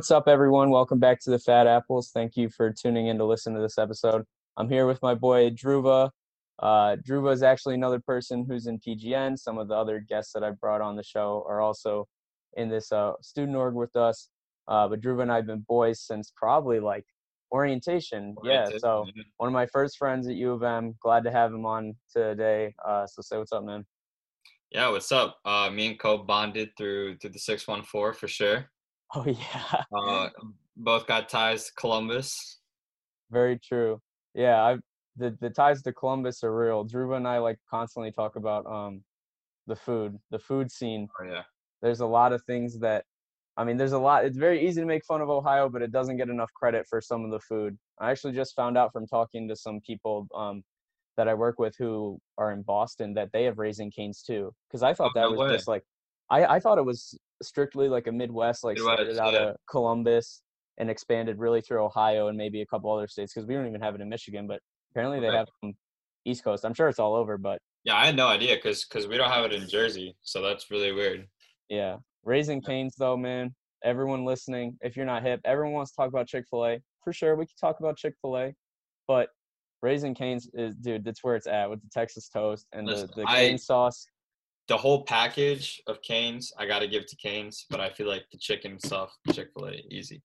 What's up, everyone? Welcome back to the Fat Apples. Thank you for tuning in to listen to this episode. I'm here with my boy Dhruva. Uh, Dhruva is actually another person who's in PGN. Some of the other guests that I brought on the show are also in this uh, student org with us. Uh, but Dhruva and I have been boys since probably like orientation. Yeah, so one of my first friends at U of M. Glad to have him on today. Uh, so say what's up, man. Yeah, what's up? Uh, me and Cope bonded through through the six one four for sure. Oh yeah. Uh, both got ties to Columbus. Very true. Yeah, I the the ties to Columbus are real. Dhruva and I like constantly talk about um the food, the food scene. Oh yeah. There's a lot of things that I mean, there's a lot. It's very easy to make fun of Ohio, but it doesn't get enough credit for some of the food. I actually just found out from talking to some people um, that I work with who are in Boston that they have Raising Cane's too. Because I thought Oh, that no was way. just like, I, I thought it was strictly like a Midwest, like Midwest, started out yeah. of Columbus and expanded really through Ohio and maybe a couple other states. Because we don't even have it in Michigan, but apparently they have East Coast. I'm sure it's all over, but Yeah, I had no idea because because we don't have it in Jersey, so that's really weird. Yeah. Raising Canes though, man. Everyone listening, if you're not hip, everyone wants to talk about Chick-fil-A. For sure, we can talk about Chick-fil-A. But Raising Canes is dude, that's where it's at with the Texas toast and the, Listen, the I- cane sauce. The whole package of Canes, I got to give to Canes, but I feel like the chicken stuff, Chick Fil A, easy.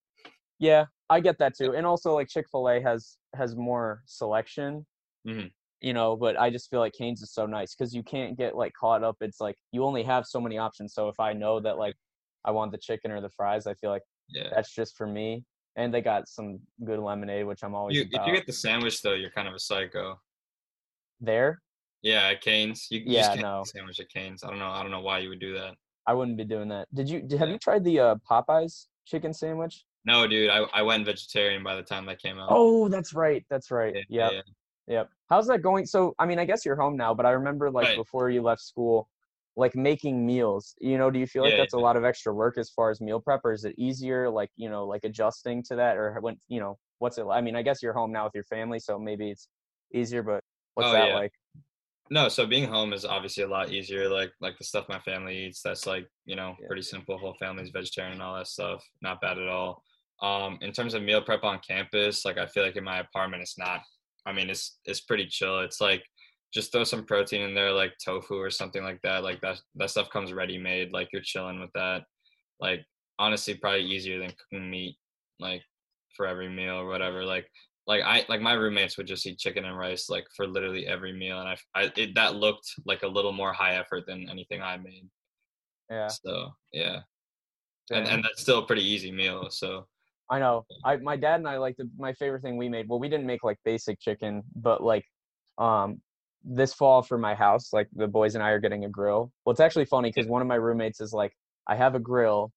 Yeah, I get that too. And also like Chick-fil-A has has more selection. Mhm. You know, but I just feel like Canes is so nice because you can't get like caught up. It's like you only have so many options. So if I know that like I want the chicken or the fries, I feel like Yeah. that's just for me. And they got some good lemonade, which I'm always You, if you get the sandwich though, you're kind of a psycho. there. Yeah, Canes. You, you Yeah, just no. sandwich at Canes. I don't know. I don't know why you would do that. I wouldn't be doing that. Did you? Did, have you tried the uh, Popeyes chicken sandwich? No, dude. I, I went vegetarian by the time that came out. Oh, that's right. That's right. yeah, Yep. yeah. Yep. How's that going? So, I mean, I guess you're home now, but I remember like Right. before you left school, like making meals. You know, do you feel like Yeah, that's a lot of extra work as far as meal prep, or is it easier, like you know, like adjusting to that, or when you know, what's it? I mean, I guess you're home now with your family, so maybe it's easier. But what's Oh, that yeah. like? No, so being home is obviously a lot easier. Like like the stuff my family eats, that's like you know Yeah. pretty simple. Whole family's vegetarian and all that stuff. Not bad at all. Um, in terms of meal prep on campus, like I feel like in my apartment, it's not. I mean, it's it's pretty chill. It's like just throw some protein in there, like tofu or something like that. Like that that stuff comes ready made. Like you're chilling with that. Like honestly, probably easier than cooking meat, like for every meal or whatever. Like like I like my roommates would just eat chicken and rice like for literally every meal, and I, I it, that looked like a little more high effort than anything I made. Yeah. So yeah, and and that's still a pretty easy meal. So I know. I my dad and I like the my favorite thing we made. Well, we didn't make like basic chicken, but like um this fall for my house, like the boys and I are getting a grill. Well, it's actually funny because one of my roommates is like, I have a grill.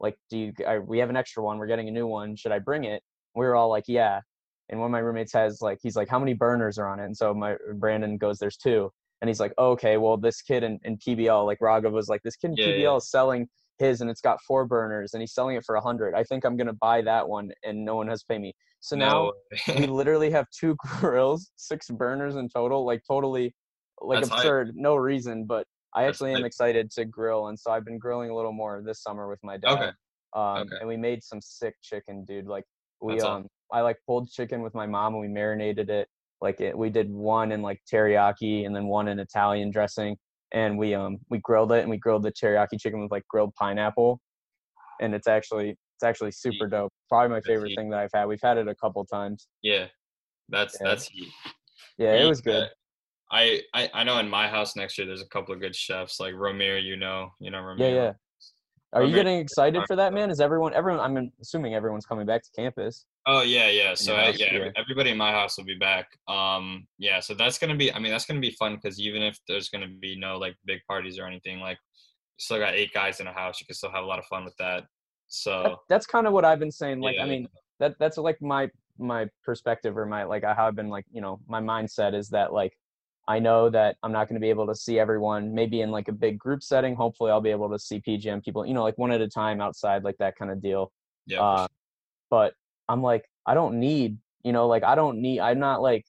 Like, do you? I, we have an extra one. We're getting a new one. Should I bring it? We were all like, yeah. And one of my roommates has like, he's like, how many burners are on it? And so my Brandon goes, there's two. And he's like, oh, okay, well, this kid in, in PBL, like Raghav was like, this kid in Yeah, PBL yeah. is selling his and it's got four burners and he's selling it for a hundred. I think I'm gonna buy that one and no one has paid me. So now we literally have two grills, six burners in total, like totally like That's hype. absurd, no reason. But I That's actually am excited to grill, and so I've been grilling a little more this summer with my dad. Okay. Um, Okay. and we made some sick chicken, dude. Like we That's um, I like pulled chicken with my mom and we marinated it. Like it, we did one in like teriyaki and then one in Italian dressing, and we um we grilled it and we grilled the teriyaki chicken with like grilled pineapple, and it's actually it's actually super dope. Probably my That's favorite heat. thing that I've had. We've had it a couple times. yeah, that's Yeah. that's heat. Yeah, it was good. I, I I know in my house next year there's a couple of good chefs like Romir. You know, you know Romir. Yeah, yeah. Are you getting excited for that, man? Is everyone everyone? I'm assuming everyone's coming back to campus. Oh yeah, yeah. So your uh, yeah, yeah. everybody in my house will be back. Um, yeah. So that's gonna be. I mean, that's gonna be fun because even if there's gonna be no like big parties or anything, like still got eight guys in a house, you can still have a lot of fun with that. That, So that's kind of what I've been saying. Like, I Oh. Mean, that that's like my my perspective or my like how I've been like you know my mindset is that like I know that I'm not going to be able to see everyone maybe in like a big group setting. Hopefully, I'll be able to see PGN people, you know, like one at a time outside, like that kind of deal. yeah, Uh, but I'm like, I don't need, you know, like I don't need. I'm not like,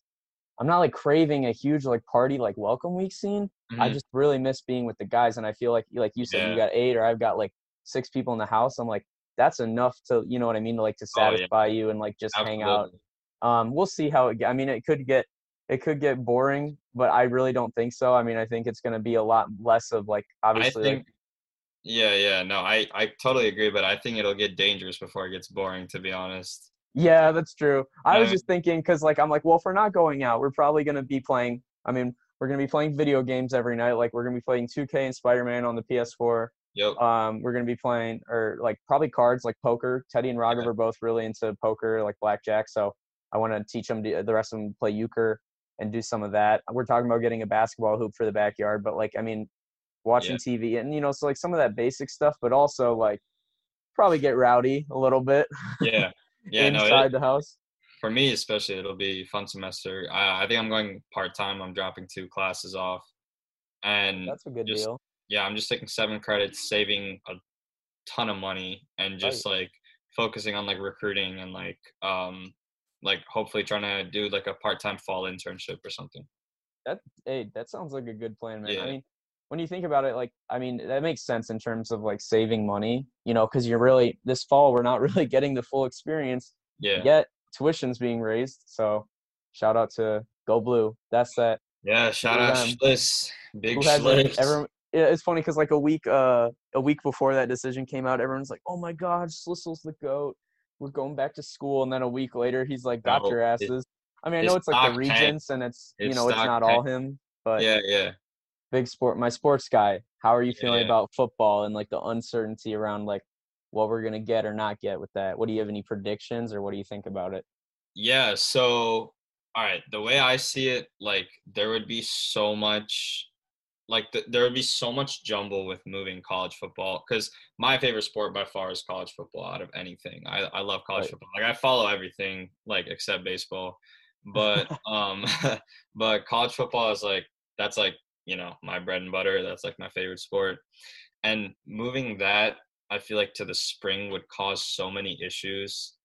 I'm not like craving a huge like party like welcome week scene. sure. I just really miss being with the guys, and I feel like like you said, Yeah. you got eight or I've got like six people in the house. I'm like, that's enough to you know what I mean to like to Oh, yeah. satisfy you and like just hang out. Absolutely. Um, we'll see how it. I mean, it could get it could get boring, but I really don't think so. I mean, I think it's going to be a lot less of like I obviously think. like Yeah, yeah, no, I I totally agree, but I think it'll get dangerous before it gets boring. To be honest. Yeah, that's true. I was just thinking because, like, I'm like, well, if we're not going out, we're probably gonna be playing. I mean, we're gonna be playing video games every night. Like, we're gonna be playing 2K and Spider-Man on the PS4. Yep. Um, we're gonna be playing, or like probably cards, like poker. Teddy and Raghav Yeah. are both really into poker, like blackjack. So I want to teach them to, the rest of them play euchre and do some of that. We're talking about getting a basketball hoop for the backyard, but like, I mean, watching TV and you know, so like some of that basic stuff, but also like probably get rowdy a little bit Yeah. Yeah. no. inside It, the house. for me especially, it'll be fun semester. I I think I'm going part time. I'm dropping two classes off, and That's a good just deal. yeah, I'm just taking seven credits, saving a ton of money, and just like focusing on like recruiting and like um like hopefully trying to do like a part time fall internship or something. That hey, that sounds like a good plan, man. Yeah. I mean, when you think about it, like I mean, that makes sense in terms of like saving money, you know, because you're really this fall we're not really getting the full experience Yeah. yet. Tuition's being raised, so shout out to Go Blue. That's that. Yeah. Shout out Um, Schliss. Big Schliss. Everyone, yeah, it's funny because like a week, uh, a week before that decision came out, everyone's like, "Oh my God, Schlissel's the goat. We're going back to school." And then a week later, he's like, "Got No, your it- asses." I mean, I know it's like the regents, and it's you know it's not all him, but yeah. Yeah. big sport my sports guy how are you Yeah, feeling yeah. about football and like the uncertainty around like what we're gonna get or not get with that what do you have any predictions or what do you think about it Yeah, so all right, the way I see it, like there would be so much like th- there would be so much jumble with moving college football cuz my favorite sport by far is college football out of anything. I I love college Right. football. Like I follow everything like except baseball. But um but college football is like that's like, you know, my bread and butter. That's like my favorite sport. And moving that I feel like to the spring would cause so many issues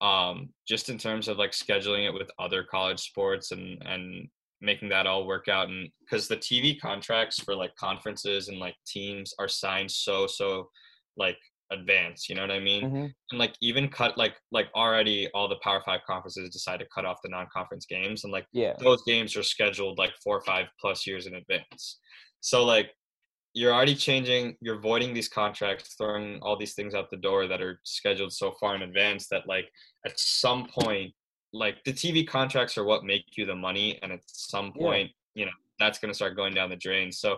um just in terms of like scheduling it with other college sports and and making that all work out and because the tv contracts for like conferences and like teams are signed so so like advanced you know what i mean Mhm. and like even cut like like already all the power five conferences decide to cut off the non-conference games and like yeah those games are scheduled like four or five plus years in advance. So like you're already changing, you're voiding these contracts, throwing all these things out the door that are scheduled so far in advance that like at some point, like the TV contracts are what make you the money, and at some Yeah. point, you know, that's gonna start going down the drain. So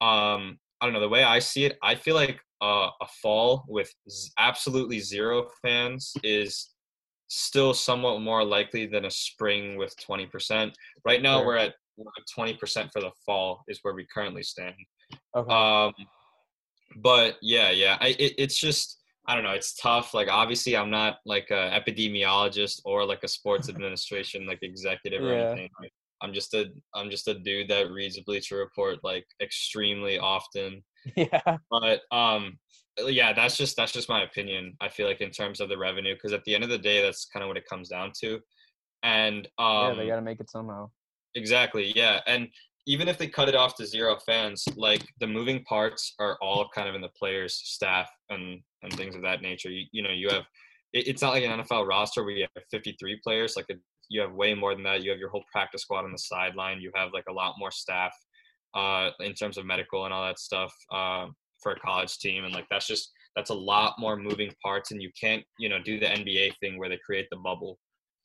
um I don't know, the way I see it, I feel like uh, a fall with z- absolutely zero fans is still somewhat more likely than a spring with 20%. Right now Sure. we're at we're at 20% for the fall is where we currently stand. okay Um but yeah, yeah, I it, it's just I don't know, it's tough. Like obviously I'm not like a epidemiologist or like a sports administration like executive or Yeah. anything. Like, I'm just a I'm just a dude that reads a Bleacher Report like extremely often yeah but um yeah that's just that's just my opinion i feel like in terms of the revenue because at the end of the day that's kind of what it comes down to and yeah um they gotta make it somehow exactly yeah and even if they cut it off to zero fans like the moving parts are all kind of in the players staff and and things of that nature. You, you know you have it, it's not like an nfl roster where you have 53 players. Like it, you have way more than that you have your whole practice squad on the sideline. You have like a lot more staff uh, in terms of medical and all that stuff uh, for a college team, and like that's just that's a lot more moving parts, and you can't you know do the NBA thing where they create the bubble,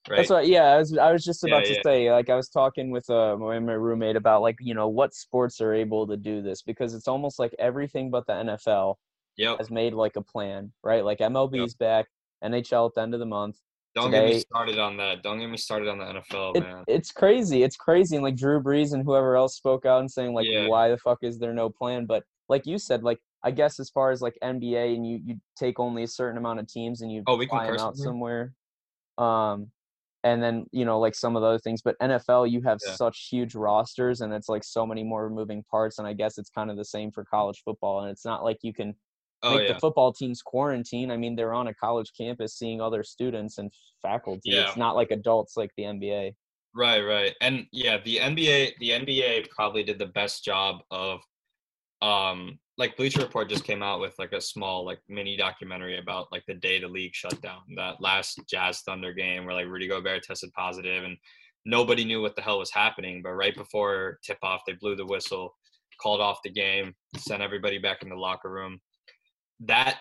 right? That's what. Yeah, I was. I was just Yeah, about to yeah. say. Like, I was talking with uh, my, my roommate about like you know what sports are able to do this because it's almost like everything but the NFL Yep. has made like a plan, right? Like MLB's back, NHL at the end of the month. Don't get me started on that. Don't get me started on the NFL, It, man. it's crazy. It's crazy. And like Drew Brees and whoever else spoke out and saying like, Yeah. why the fuck is there no plan? But like you said, like I guess as far as like NBA and you you take only a certain amount of teams and you Oh, we can out somewhere. Um, and then you know like some of the other things. But NFL, you have Yeah. such huge rosters and it's like so many more moving parts. And I guess it's kind of the same for college football. And it's not like you can Oh make yeah. the football teams quarantine. I mean, they're on a college campus seeing other students and faculty. Yeah. It's not like adults like the NBA. Right, right. And yeah, the NBA the NBA probably did the best job of um like Bleacher Report just came out with like a small like mini documentary about like the day the league shut down. That last Jazz Thunder game where like Rudy Gobert tested positive and nobody knew what the hell was happening. But right before tip off, they blew the whistle, called off the game, sent everybody back in the locker room. That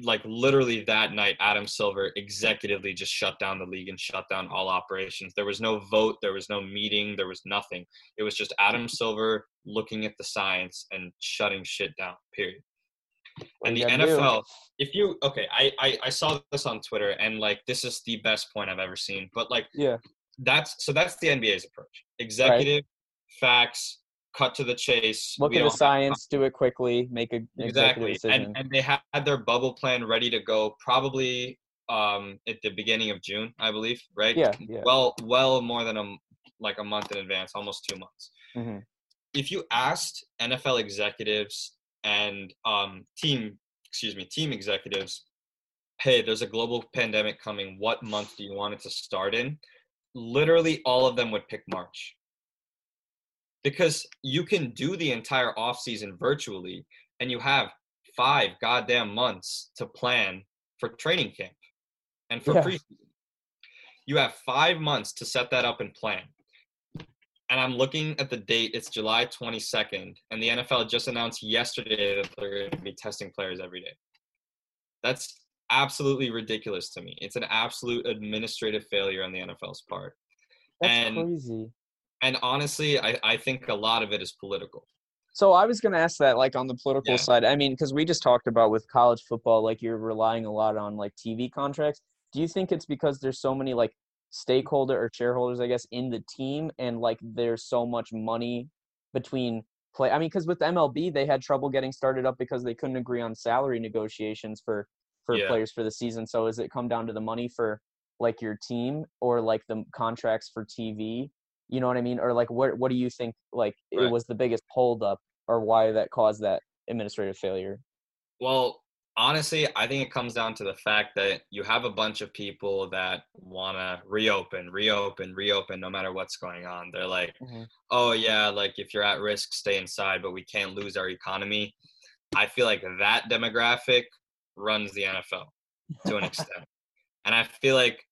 like literally that night, Adam Silver executively just shut down the league and shut down all operations. There was no vote, there was no meeting, there was nothing. It was just Adam Silver looking at the science and shutting shit down. Period. And the NFL, do. if you okay, I, I I saw this on Twitter and like this is the best point I've ever seen. But like yeah, that's so that's the NBA's approach. Executive right. facts, cut to the chase. Look at the science, do it quickly, make a exactly. And and they had their bubble plan ready to go probably um at the beginning of June, I believe, right? Yeah, yeah. Well, well more than a like a month in advance, almost two months. Mm-hmm. If you asked NFL executives and um team, excuse me, team executives, hey, there's a global pandemic coming. What month do you want it to start in? Literally, all of them would pick March because you can do the entire off season virtually and you have five goddamn months to plan for training camp and for yeah. preseason. You have five months to set that up and plan. And I'm looking at the date, it's July 22nd, and the NFL just announced yesterday that they're going to be testing players every day. That's absolutely ridiculous to me. It's an absolute administrative failure on the NFL's part. That's and crazy and honestly, I, I think a lot of it is political. So I was going to ask that, like on the political yeah. side. I mean, because we just talked about with college football, like you're relying a lot on like TV contracts. Do you think it's because there's so many like stakeholder or shareholders, I guess, in the team, and like there's so much money between play? I mean, because with MLB, they had trouble getting started up because they couldn't agree on salary negotiations for for yeah. players for the season. So does it come down to the money for like your team or like the contracts for TV? You know what I mean? Or like, what what do you think like right. it was the biggest holdup, or why that caused that administrative failure? Well, honestly, I think it comes down to the fact that you have a bunch of people that want to reopen, reopen, reopen, no matter what's going on. They're like, mm-hmm. oh, yeah, like if you're at risk, stay inside, but we can't lose our economy. I feel like that demographic runs the NFL to an extent. and I feel like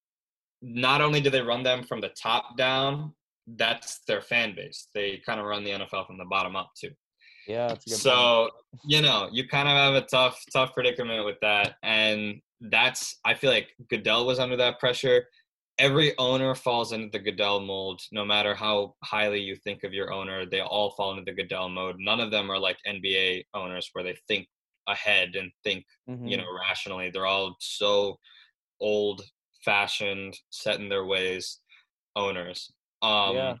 not only do they run them from the top down, that's their fan base. They kind of run the NFL from the bottom up too. Yeah. so point. you know, you kind of have a tough, tough predicament with that, and that's I feel like Goodell was under that pressure. Every owner falls into the Goodell mold, no matter how highly you think of your owner. They all fall into the Goodell mode. None of them are like NBA owners where they think ahead and think, mm-hmm. you know, rationally. They're all so old fashioned, set in their ways owners. Um, yeah.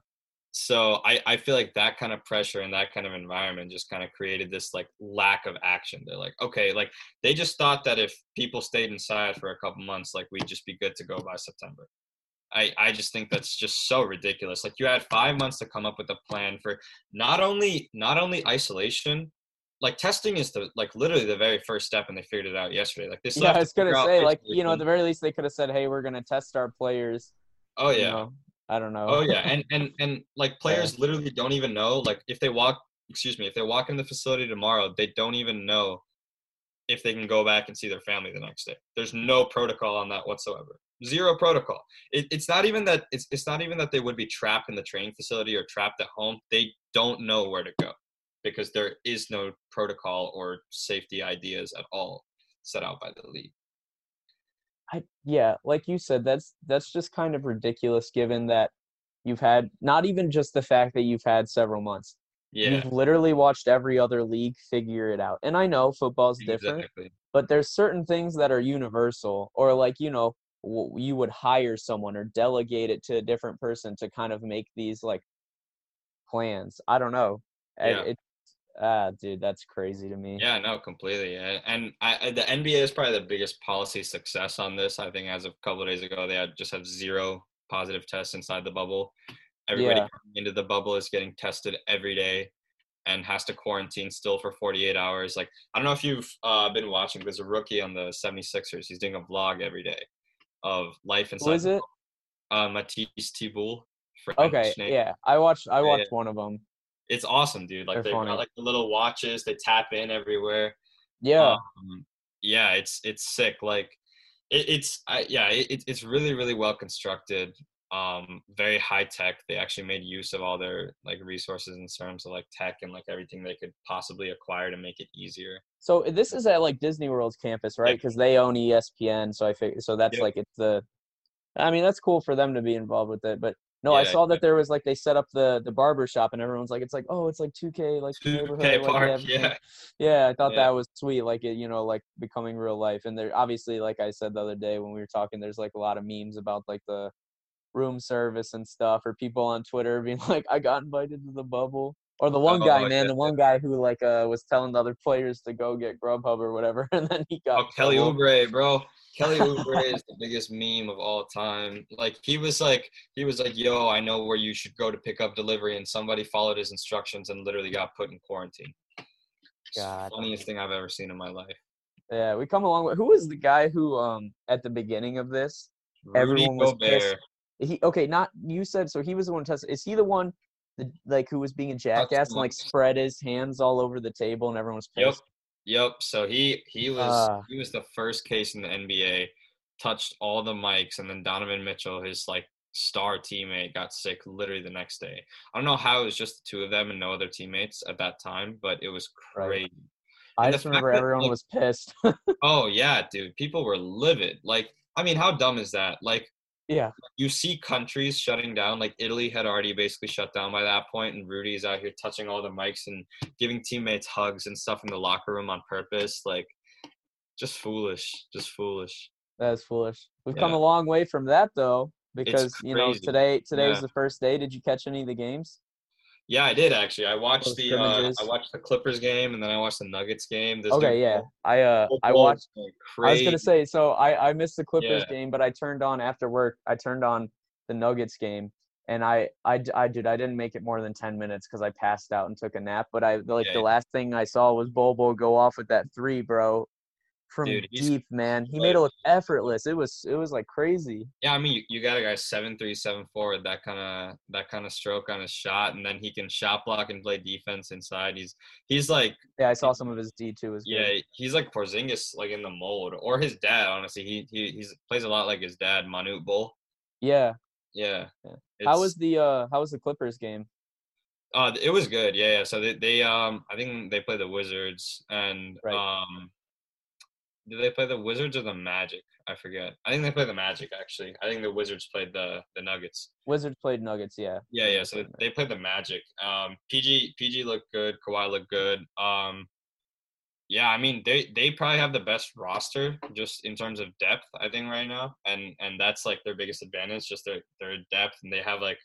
So I, I feel like that kind of pressure and that kind of environment just kind of created this like lack of action. They're like, okay, like they just thought that if people stayed inside for a couple months, like we'd just be good to go by September. I, I just think that's just so ridiculous. Like you had five months to come up with a plan for not only not only isolation, like testing is the like literally the very first step, and they figured it out yesterday. Like this. Yeah, I was gonna say, like you know, at the very least, they could have said, "Hey, we're gonna test our players." Oh yeah. You know, I don't know. Oh yeah, and and and like players yeah. literally don't even know. Like if they walk, excuse me, if they walk in the facility tomorrow, they don't even know if they can go back and see their family the next day. There's no protocol on that whatsoever. Zero protocol. It, it's not even that. It's it's not even that they would be trapped in the training facility or trapped at home. They don't know where to go because there is no protocol or safety ideas at all set out by the league. I yeah, like you said, that's that's just kind of ridiculous given that you've had not even just the fact that you've had several months. Yeah. You've literally watched every other league figure it out. And I know football's different, but there's certain things that are universal or like, you know, you would hire someone or delegate it to a different person to kind of make these like plans. I don't know. Eh, yeah. It, Ah, dude, that's crazy to me. Yeah, no, completely. And I, the NBA is probably the biggest policy success on this. I think as of a couple of days ago, they had just have zero positive tests inside the bubble. Everybody yeah. coming into the bubble is getting tested every day and has to quarantine still for 48 hours. Like, I don't know if you've uh, been watching, there's a rookie on the 76ers. He's doing a vlog every day of life inside. Who is it? Uh, Matisse Thybulle. Okay, yeah. I watched I watched yeah. one of them. It's awesome, dude. Like They're got like the little watches. They tap in everywhere. Yeah. Um, yeah, it's it's sick. Like it, it's I, yeah, it, it's really really well constructed. Um, very high tech. They actually made use of all their like resources in terms of like tech and like everything they could possibly acquire to make it easier. So this is at like Disney World's campus, right? Yep. Because they own ESPN, so I figure so that's Yep. like it's the. I mean, that's cool for them to be involved with it, but no, I saw that there was like they set up the the barber shop, and everyone's like, it's like, oh, it's like 2K, like 2K neighborhood, Park, everything. yeah. Yeah, I thought Yeah. that was sweet, like it, you know, like becoming real life. And there, obviously, like I said the other day when we were talking, there's like a lot of memes about like the room service and stuff, or people on Twitter being like, I got invited to the bubble. Or the one guy, Oh, man, yeah, the one guy who like uh was telling the other players to go get Grubhub or whatever, and then he got Oh, Kelly. Oubre, bro. Kelly Oubre is the biggest meme of all time. Like he was like he was like, "Yo, I know where you should go to pick up delivery," and somebody followed his instructions and literally got put in quarantine. God. funniest thing I've ever seen in my life. Yeah, we come along with who was the guy who um at the beginning of this Rudy Everyone was pissed. He okay not you said so he was the one tested is he the one the, like who was being a jackass and like spread his hands all over the table and everyone was pissed Yep. So he he was Ah. he was the first case in the NBA, touched all the mics, and then Donovan Mitchell, his like star teammate, got sick literally the next day. I don't know how it was just the two of them and no other teammates at that time, but it was Right. crazy. i just remember that, everyone like, was pissed Oh yeah, dude. People were livid. Like, I mean, how dumb is that? Like, yeah you see countries shutting down. Like Italy had already basically shut down by that point, and Rudy's out here touching all the mics and giving teammates hugs and stuff in the locker room on purpose. Like, just foolish. Just foolish. that's foolish we've come a long way from that though because you know today today was the first day did you catch any of the games Yeah, I did actually. I watched the uh. I watched the Clippers game, and then I watched the Nuggets game. This okay yeah i uh i watched was I was gonna say, so I I missed the Clippers Yeah. game, but I turned on after work. I turned on the Nuggets game, and I I I did I didn't make it more than ten minutes because I passed out and took a nap. But I like Yeah, the yeah. last thing I saw was Bol Bol go off with that three, bro, from Dude, deep, man. He made it look effortless. It was it was like crazy. Yeah, I mean, you, you got a guy seven three, seven four with that kind of that kind of stroke on his shot, and then he can shot block and play defense inside. He's he's like Yeah, I saw some of his D two as yeah, he's like Porzingis like in the mold, or his dad. Honestly, he he he's plays a lot like his dad, Manute Bol. Yeah. Yeah. Yeah. How was the uh how was the Clippers game? Uh, it was good. Yeah, yeah. So they, they um, I think they play the Wizards and Right. um, did they play the Wizards or the Magic? I forget. I think they play the Magic actually. I think the Wizards played the the Nuggets. Wizards played Nuggets. Yeah. Yeah, yeah. So they played the Magic. Um, PG PG looked good. Kawhi looked good. Um, yeah, I mean they they probably have the best roster just in terms of depth. I think right now, and and that's like their biggest advantage, just their their depth, and they have like.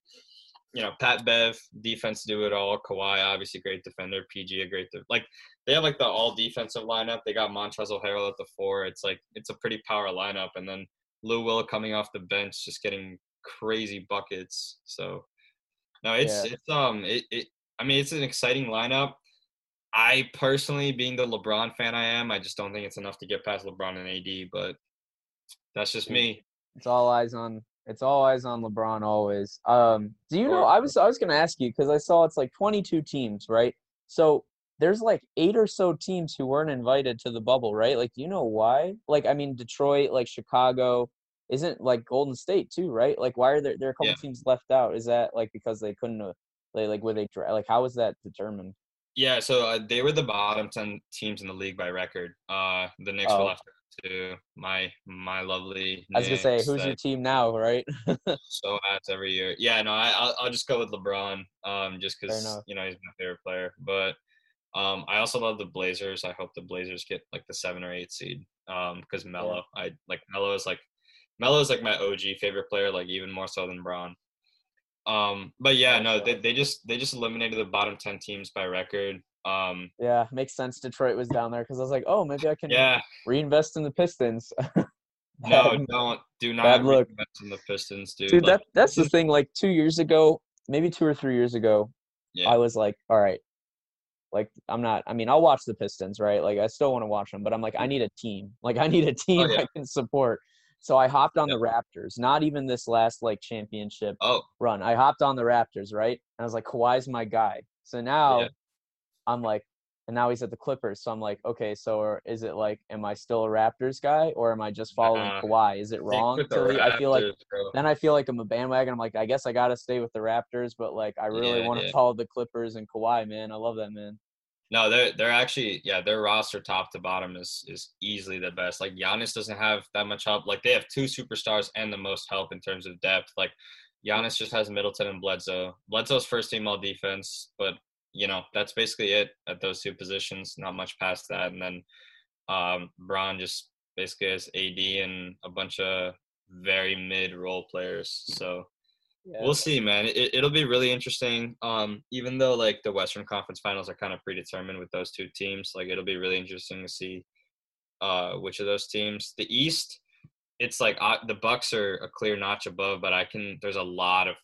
You know, Pat Bev, defense do it all. Kawhi, obviously great defender. PG, a great de- like they have like the all defensive lineup. They got Montrezl Harrell at the four. It's like it's a pretty power lineup, and then Lou Will coming off the bench, just getting crazy buckets. So no, it's Yeah. it's um it, it I mean it's an exciting lineup. I personally, being the LeBron fan I am, I just don't think it's enough to get past LeBron and AD, but that's just me. It's all eyes on it's all eyes on LeBron always. Um, do you know? I was I was gonna ask you because I saw it's like 22 teams, right? So there's like eight or so teams who weren't invited to the bubble, right? Like, do you know why? Like, I mean, Detroit, like Chicago, isn't like Golden State too, right? Like, why are there there are a couple Yeah. teams left out? Is that like because they couldn't? Uh, they like were they like how was that determined? Yeah, so uh, they were the bottom ten teams in the league by record. Uh, the Knicks Oh. were left to my my lovely. I was gonna say, who's your team now, right? so adds every year. Yeah, no, I, I'll I'll just go with LeBron. Um, just because you know he's my favorite player. But um, I also love the Blazers. I hope the Blazers get like the seven or eight seed. Um, because Melo, I like Melo is like Melo is like my OG favorite player, like even more so than Bron. Um, but yeah, no, they, they just they just eliminated the bottom ten teams by record. Um, yeah, makes sense. Detroit was down there because I was like, oh, maybe I can yeah, reinvest in the Pistons. no, don't do not bad look. reinvest in the Pistons, dude. dude Like, that that's the thing like two years ago maybe two or three years ago Yeah. i was like all right like i'm not i mean i'll watch the pistons right like i still want to watch them but i'm like i need a team like i need a team Mm. Oh, yeah. i can support so i hopped on Yeah. the raptors not even this last like championship oh, run i hopped on the raptors right and i was like Kawhi's my guy So now. I'm like, and now he's at the Clippers. So I'm like, okay, so is it like, am I still a Raptors guy or am I just following Nah, Kawhi? Is it wrong to leave? I feel like bro. then I feel like I'm a bandwagon. I'm like, I guess I gotta stay with the Raptors, but like I really Yeah, want to yeah. follow the Clippers and Kawhi, man. I love that man. No, they're they're actually yeah, their roster top to bottom is is easily the best. Like Giannis doesn't have that much help. Like they have two superstars and the most help in terms of depth. Like Giannis just has Middleton and Bledsoe. Bledsoe's first team all defense, but you know that's basically it at those two positions. Not much past that, and then um, Bron just basically has AD and a bunch of very mid role players. So Yeah. We'll see, man. It, it'll be really interesting. Um, even though like the Western Conference Finals are kind of predetermined with those two teams, like it'll be really interesting to see uh, which of those teams. The East, it's like uh, the Bucks are a clear notch above, but I can. There's a lot of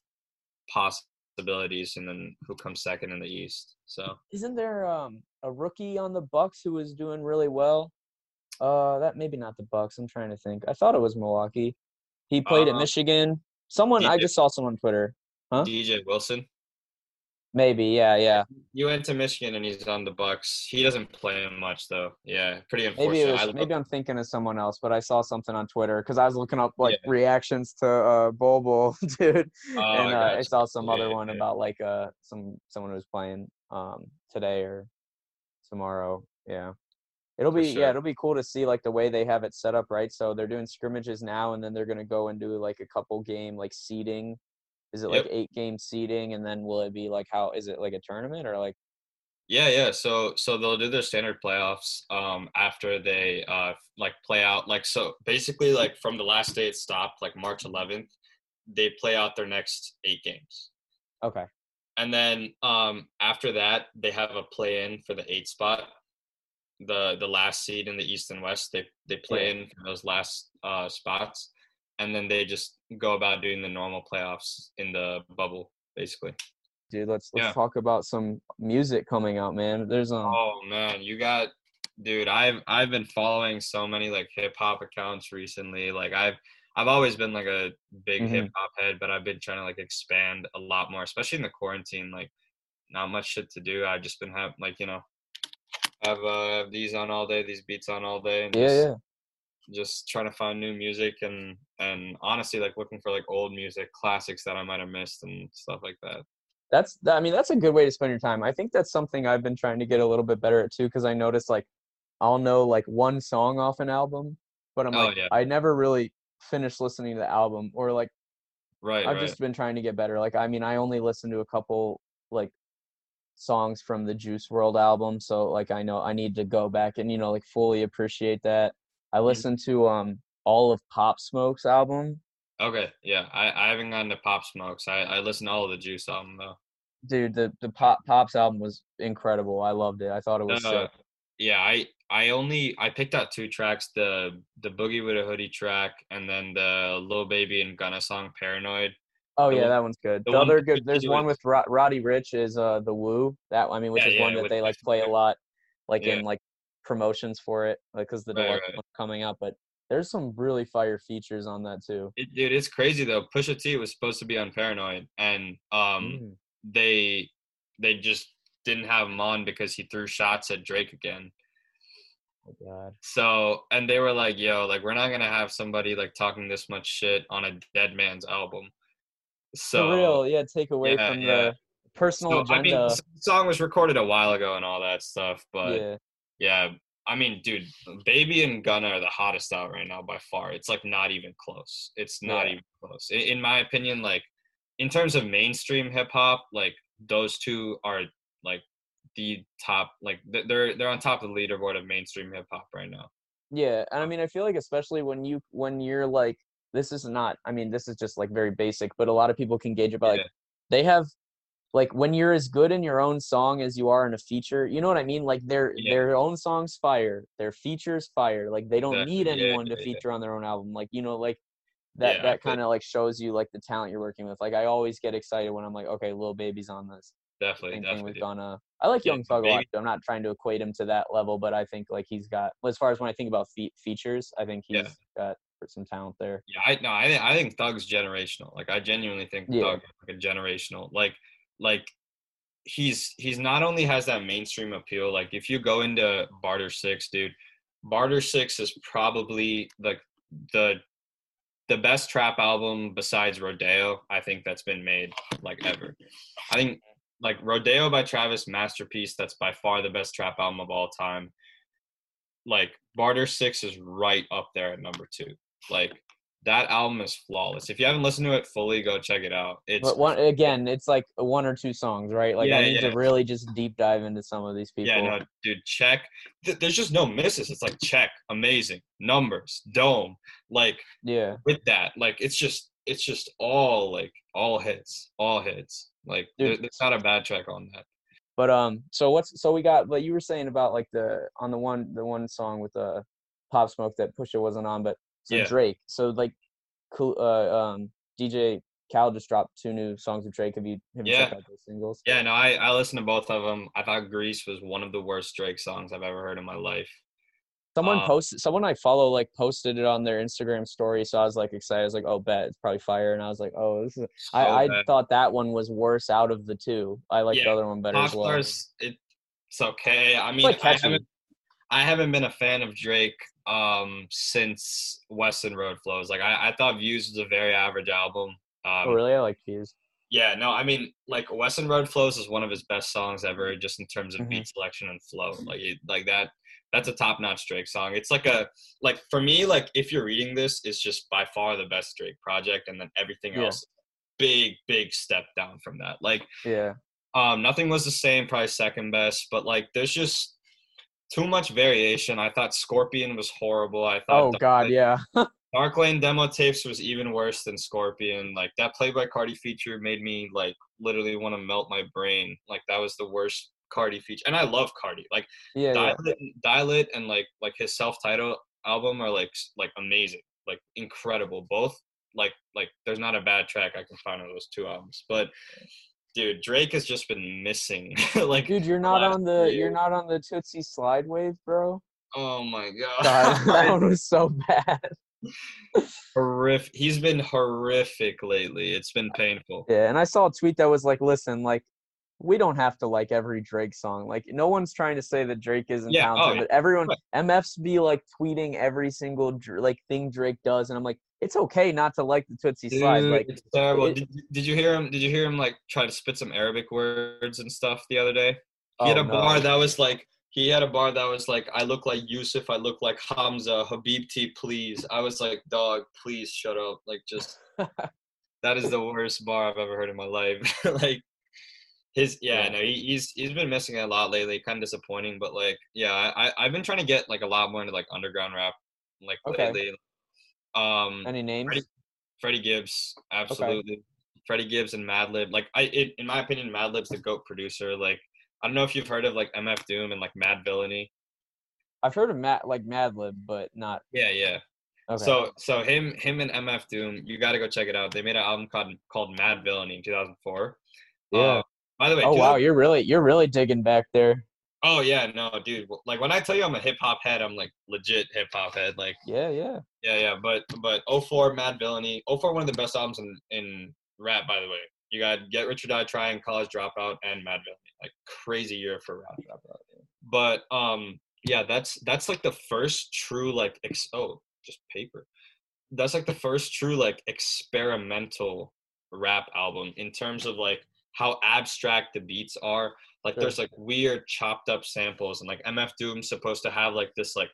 possibilities, and then who comes second in the East. So Isn't there um a rookie on the Bucks who was doing really well? Uh, that maybe not the Bucks. I'm trying to think. I thought it was Milwaukee. He played at Uh, Michigan. Someone I just saw someone on Twitter. Huh? DJ Wilson, Maybe, yeah, yeah. You went to Michigan and he's on the Bucks. He doesn't play much though. Yeah, pretty unfortunate. Maybe was, maybe I'm thinking of someone else, but I saw something on Twitter because I was looking up like Yeah. reactions to uh Bol Bol, dude, Oh, and I uh, I saw some other one yeah. about like uh some someone who was playing um today or tomorrow. Yeah, it'll be sure. yeah, it'll be cool to see like the way they have it set up, right? So they're doing scrimmages now, and then they're gonna go and do like a couple game like seeding. Is it like eight game seeding, and then will it be like how is it like a tournament or like Yeah, yeah. So so they'll do their standard playoffs um after they uh like play out like so basically like from the last day it stopped, like March eleventh, they play out their next eight games. okay? And then um after that they have a play in for the eight spot. The the last seed in the East and West, they they play Yeah. in for those last uh spots. And then they just go about doing the normal playoffs in the bubble, basically. Dude, let's let's Yeah. talk about some music coming out, man. There's um Oh man, you got dude, I've I've been following so many like hip hop accounts recently. Like I've I've always been like a big Mhm. hip hop head, but I've been trying to like expand a lot more, especially in the quarantine. Like not much shit to do. I've just been have like, you know, have uh these on all day, these beats on all day and yeah, just, yeah. Just trying to find new music and and honestly like looking for like old music, classics that I might have missed and stuff like that. That's I mean that's a good way to spend your time. I think that's something I've been trying to get a little bit better at too because I noticed like I'll know like one song off an album, but I'm Oh, like yeah. I never really finished listening to the album or like Right, I've right. just been trying to get better. Like I mean I only listened to a couple like songs from the Juice WRLD album, so like I know I need to go back and you know like fully appreciate that. I Mhm. listened to um all of Pop Smoke's album. Okay, yeah. I, I haven't gotten to Pop Smokes. I, I listened to all of the Juice album though. Dude, the the Pop Pops album was incredible. I loved it. I thought it was Uh, sick. yeah, I I only I picked out two tracks the the Boogie wit da Hoodie track and then the Lil Baby and Gunna song Paranoid. Oh The yeah, one- that one's good. the The, other good. There's one with- with Rod- Roddy Ricch is uh the Woo. That I mean, which Yeah, is one that they like play a lot, like Yeah. in like promotions for it, like because the Right, right. coming up. But there's some really fire features on that too. It, dude, it's crazy though. Pusha T was supposed to be on Paranoid and um Mm. they they just didn't have him on because he threw shots at Drake again. Oh god. So and they were like, "Yo, like we're not gonna have somebody like talking this much shit on a dead man's album." So For real, yeah. Take away yeah, from yeah. the personal So, I mean, agenda. the song was recorded a while ago and all that stuff, but yeah. Yeah, I mean, dude, Baby and Gunna are the hottest out right now by far. It's like not even close. It's not Yeah. even close. In, in my opinion, like in terms of mainstream hip hop, like those two are like the top. Like they're they're on top of the leaderboard of mainstream hip hop right now. Yeah, and I um mean, I feel like especially when you when you're like, this is not. I mean, this is just like very basic, but a lot of people can gauge it by like Yeah. they have like when you're as good in your own song as you are in a feature. You know what I mean? Like their Yeah. their own songs fire, their features fire. Like they don't Exactly, need anyone yeah, to yeah. feature on their own album. Like you know, like that Yeah, that kind of like shows you like the talent you're working with. Like I always get excited when I'm like, okay, Lil Baby's on this. Definitely, Same definitely. with. I like Yeah, Young Thug a lot. I'm not trying to equate him to that level, but I think like he's got. As far as when I think about fe- features, I think he's Yeah. got some talent there. Yeah, I no, I think I think Thug's generational. Like I genuinely think Yeah. Thug like a generational. Like like he's he's not only has that mainstream appeal. Like if you go into Barter Six, dude, Barter Six is probably like the the best trap album besides Rodeo. I think that's been made like ever. I think like Rodeo by Travis, masterpiece. That's by far the best trap album of all time. Like Barter Six is right up there at number two. Like that album is flawless. If you haven't listened to it fully, go check it out. It's But one again, it's like one or two songs, right? Like I need yeah. to really just deep dive into some of these people. yeah, no, dude, check. Th- There's just no misses. It's like check, amazing numbers, dome, like Yeah. with that, like it's just it's just all like all hits, all hits. Like Dude. there, there's not a bad track on that. But um, so what's so we got? But you were saying about like the on the one the one song with the Pop Smoke that Pusha wasn't on, but Yeah. Drake. So like, cool. Uh, um, DJ Khaled just dropped two new songs with Drake. Have you have you checked Yeah. out those singles? Yeah, no, I I listened to both of them. I thought Greece was one of the worst Drake songs I've ever heard in my life. Someone Uh, posted. Someone I follow like posted it on their Instagram story. So I was like excited. I was like, oh, bet it's probably fire. And I was like, oh, this is. So I I thought that one was worse out of the two. I like the other one better as well. Popstars, it, it's okay. I mean, like I haven't, I haven't been a fan of Drake um since Weston Road Flows. Like I, I thought Views was a very average album. Um, oh, really? I like Views. Yeah, no, I mean, like Weston Road Flows is one of his best songs ever, just in terms of Mhm. beat selection and flow. Like, it, like that, that's a top-notch Drake song. It's like a, like for me, like if you're reading this, it's just by far the best Drake project, and then everything Yeah. else, big, big step down from that. Like, Yeah. um, nothing was the same, probably second best, but like there's just too much variation. I thought Scorpion was horrible. I thought Oh Dark God, Lane- yeah. Dark Lane demo tapes was even worse than Scorpion. Like that Playboi Carti feature made me like literally want to melt my brain. Like that was the worst Carti feature. And I love Carti. Like Yeah, yeah. Die Lit, Die Lit and like like his self-titled album are like like amazing, like incredible. Both like like there's not a bad track I can find on those two albums. But dude, Drake has just been missing. like Dude, you're not on the three you're not on the Toosie Slide wave, bro. oh my god, God, that one was so bad. horrific. He's been horrific lately. It's been painful. Yeah, and I saw a tweet that was like, "Listen, like, we don't have to like every Drake song. Like, no one's trying to say that Drake isn't Yeah, oh, talented, yeah. but everyone, MFs be like tweeting every single like thing Drake does, and I'm like, it's okay not to like the Toosie Slide. Like, it's terrible. it- did, did you hear him? Did you hear him like try to spit some Arabic words and stuff the other day? He had oh, a no. bar that was like he had a bar that was like I look like Yusuf, I look like Hamza, Habibti, please. I was like, dog, please shut up. Like just that is the worst bar I've ever heard in my life. like his yeah, Yeah. no, he, he's he's been missing it a lot lately, kind of disappointing. But like yeah, I I've been trying to get like a lot more into like underground rap like Okay. lately. Um Any names? Freddie- Freddie Gibbs, absolutely. Freddie Gibbs and Madlib. Like I, it, in my opinion, Madlib's the goat producer. Like I don't know if you've heard of like MF Doom and like Madvillainy. I've heard of Matt like Madlib, but not. Yeah, yeah. Okay. So so him him and MF Doom, you got to go check it out. They made an album called called Madvillainy in 2004. yeah. Uh, by the way, oh 2000 wow, you're really you're really digging back there. oh yeah, no, dude. Like when I tell you I'm a hip hop head, I'm like legit hip hop head. Like Yeah, yeah. Yeah, yeah, but but 04 Madvillainy, 04 one of the best albums in in rap by the way. You got Get Rich or Die Trying, College Dropout, and Madvillainy. Like crazy year for rap. But um, yeah, that's that's like the first true like ex- oh just paper. That's like the first true like experimental rap album in terms of like how abstract the beats are. Like Sure. there's like weird chopped up samples and like MF Doom's supposed to have like this like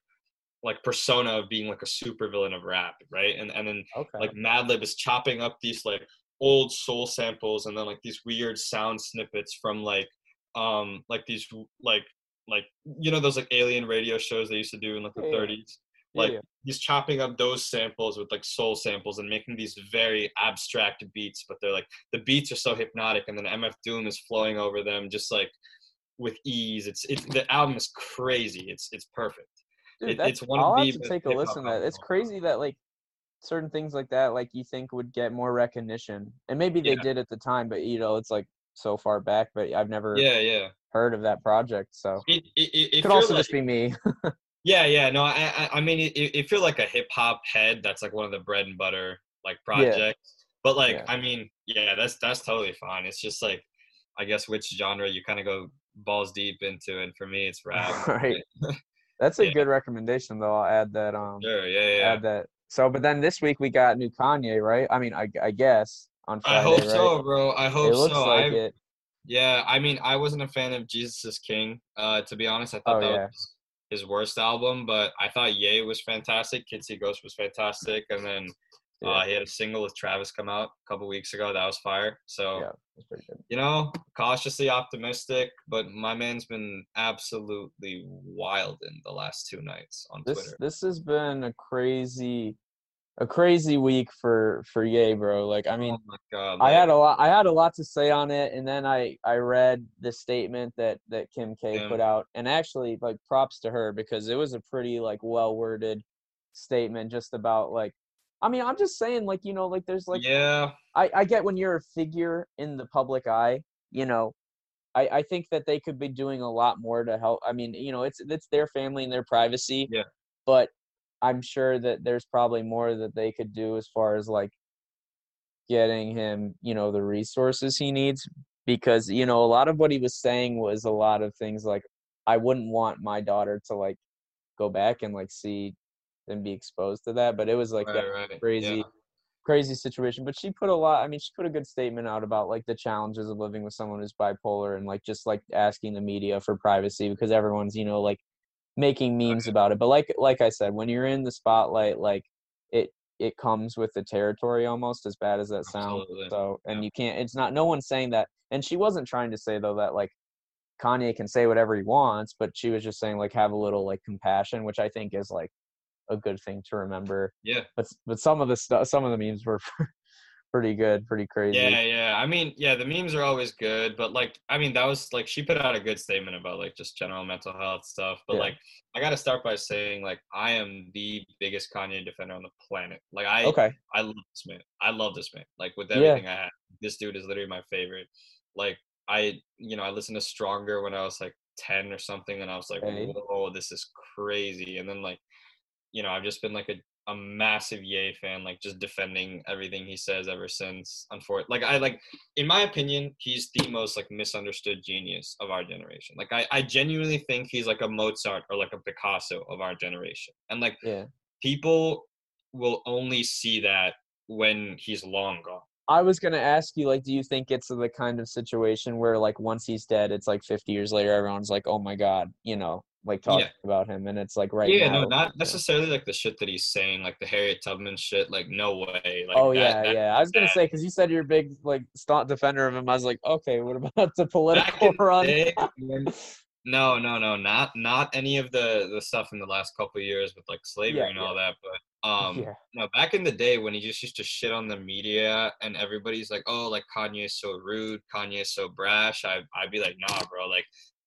like persona of being like a supervillain of rap, right? And and then Okay. like Madlib is chopping up these like old soul samples and then like these weird sound snippets from like um like these like like you know those like alien radio shows they used to do in like the Yeah, yeah. 30s Yeah, like yeah. he's chopping up those samples with like soul samples and making these very abstract beats but they're like the beats are so hypnotic and then mf doom is flowing over them just like with ease it's it's the album is crazy it's it's perfect Dude, it- that's, it's one of I'll the have to take a listen to that. It's of crazy that like certain things like that, like you think would get more recognition, and maybe they Yeah. did at the time, but you know, it's like so far back. But I've never yeah yeah heard of that project, so it, it, it, it could also like- just be me. Yeah, yeah, no, I, I, I mean, i- if you're like a hip hop head, that's like one of the bread and butter like projects. Yeah. But like, Yeah. I mean, yeah, that's that's totally fine. It's just like, I guess which genre you kind of go balls deep into, and for me, it's rap. right. That's a Yeah. good recommendation, though. I'll add that. Um, Sure, yeah, yeah. add that. So, but then this week we got new Kanye, right? I mean, I, I guess on Friday, I hope right? so, bro. I hope it looks so. like I, it. Yeah, I mean, I wasn't a fan of Jesus is King. Uh, to be honest, I thought Oh, that yeah. was his worst album, but I thought Ye was fantastic. Kids See Ghost was fantastic, and then Yeah. uh, he had a single with Travis come out a couple weeks ago. That was fire. So Yeah, it's pretty good. you know, cautiously optimistic, but my man's been absolutely wild in the last two nights on This Twitter. this has been a crazy, a crazy week for for Ye, bro. Like, I oh mean, oh god! I had a lot. I had a lot to say on it, and then I I read the statement that that Kim K Kim. put out, and actually, like, props to her because it was a pretty like well worded statement just about like. I mean, I'm just saying, like, you know, like, there's like, yeah, I I get when you're a figure in the public eye, you know, I I think that they could be doing a lot more to help. I mean, you know, it's it's their family and their privacy. Yeah. But I'm sure that there's probably more that they could do as far as like getting him, you know, the resources he needs because you know a lot of what he was saying was a lot of things like I wouldn't want my daughter to like go back and like see and be exposed to that, but it was like right, that right, crazy yeah. crazy situation but she put a lot i mean she put a good statement out about like the challenges of living with someone who's bipolar and like just like asking the media for privacy because everyone's you know like making memes about it but like like i said when you're in the spotlight like it it comes with the territory almost as bad as that sounds Absolutely. so and Yeah. you can't it's not no one's saying that and she wasn't trying to say though that like kanye can say whatever he wants but she was just saying like have a little like compassion which i think is like a good thing to remember Yeah. but but some of the stuff some of the memes were pretty good pretty crazy Yeah, yeah. I mean, yeah, the memes are always good, but like, I mean, that was like she put out a good statement about like just general mental health stuff. But Yeah. like, I got to start by saying like I am the biggest Kanye defender on the planet. Like, I okay I love this man. I love this man. Like with Yeah. everything I have, this dude is literally my favorite. Like I, you know, I listened to Stronger when I was like ten or something, and I was like, Okay. whoa, this is crazy. And then like, you know, I've just been like a a massive Ye fan, like just defending everything he says ever since. Unfortunately, like I like, in my opinion, he's the most like misunderstood genius of our generation. Like I, I genuinely think he's like a Mozart or like a Picasso of our generation. And like yeah people will only see that when he's long gone. i was gonna ask you like do you think it's the kind of situation where like once he's dead it's like 50 years later everyone's like oh my god you know like talking Yeah. about him and it's like right yeah, now no, not necessarily like the shit that he's saying, like the Harriet Tubman shit. Like no way. Like oh that- yeah that- yeah i was gonna that- say because you said you're a big like staunch defender of him i was like okay what about the political run day, no, no, no, not not any of the the stuff in the last couple of years with like slavery Yeah, and all that. But um, yeah no, back in the day when he just used to shit on the media and everybody's like, oh, like Kanye's so rude, Kanye's so brash. I I'd be like, nah, bro, like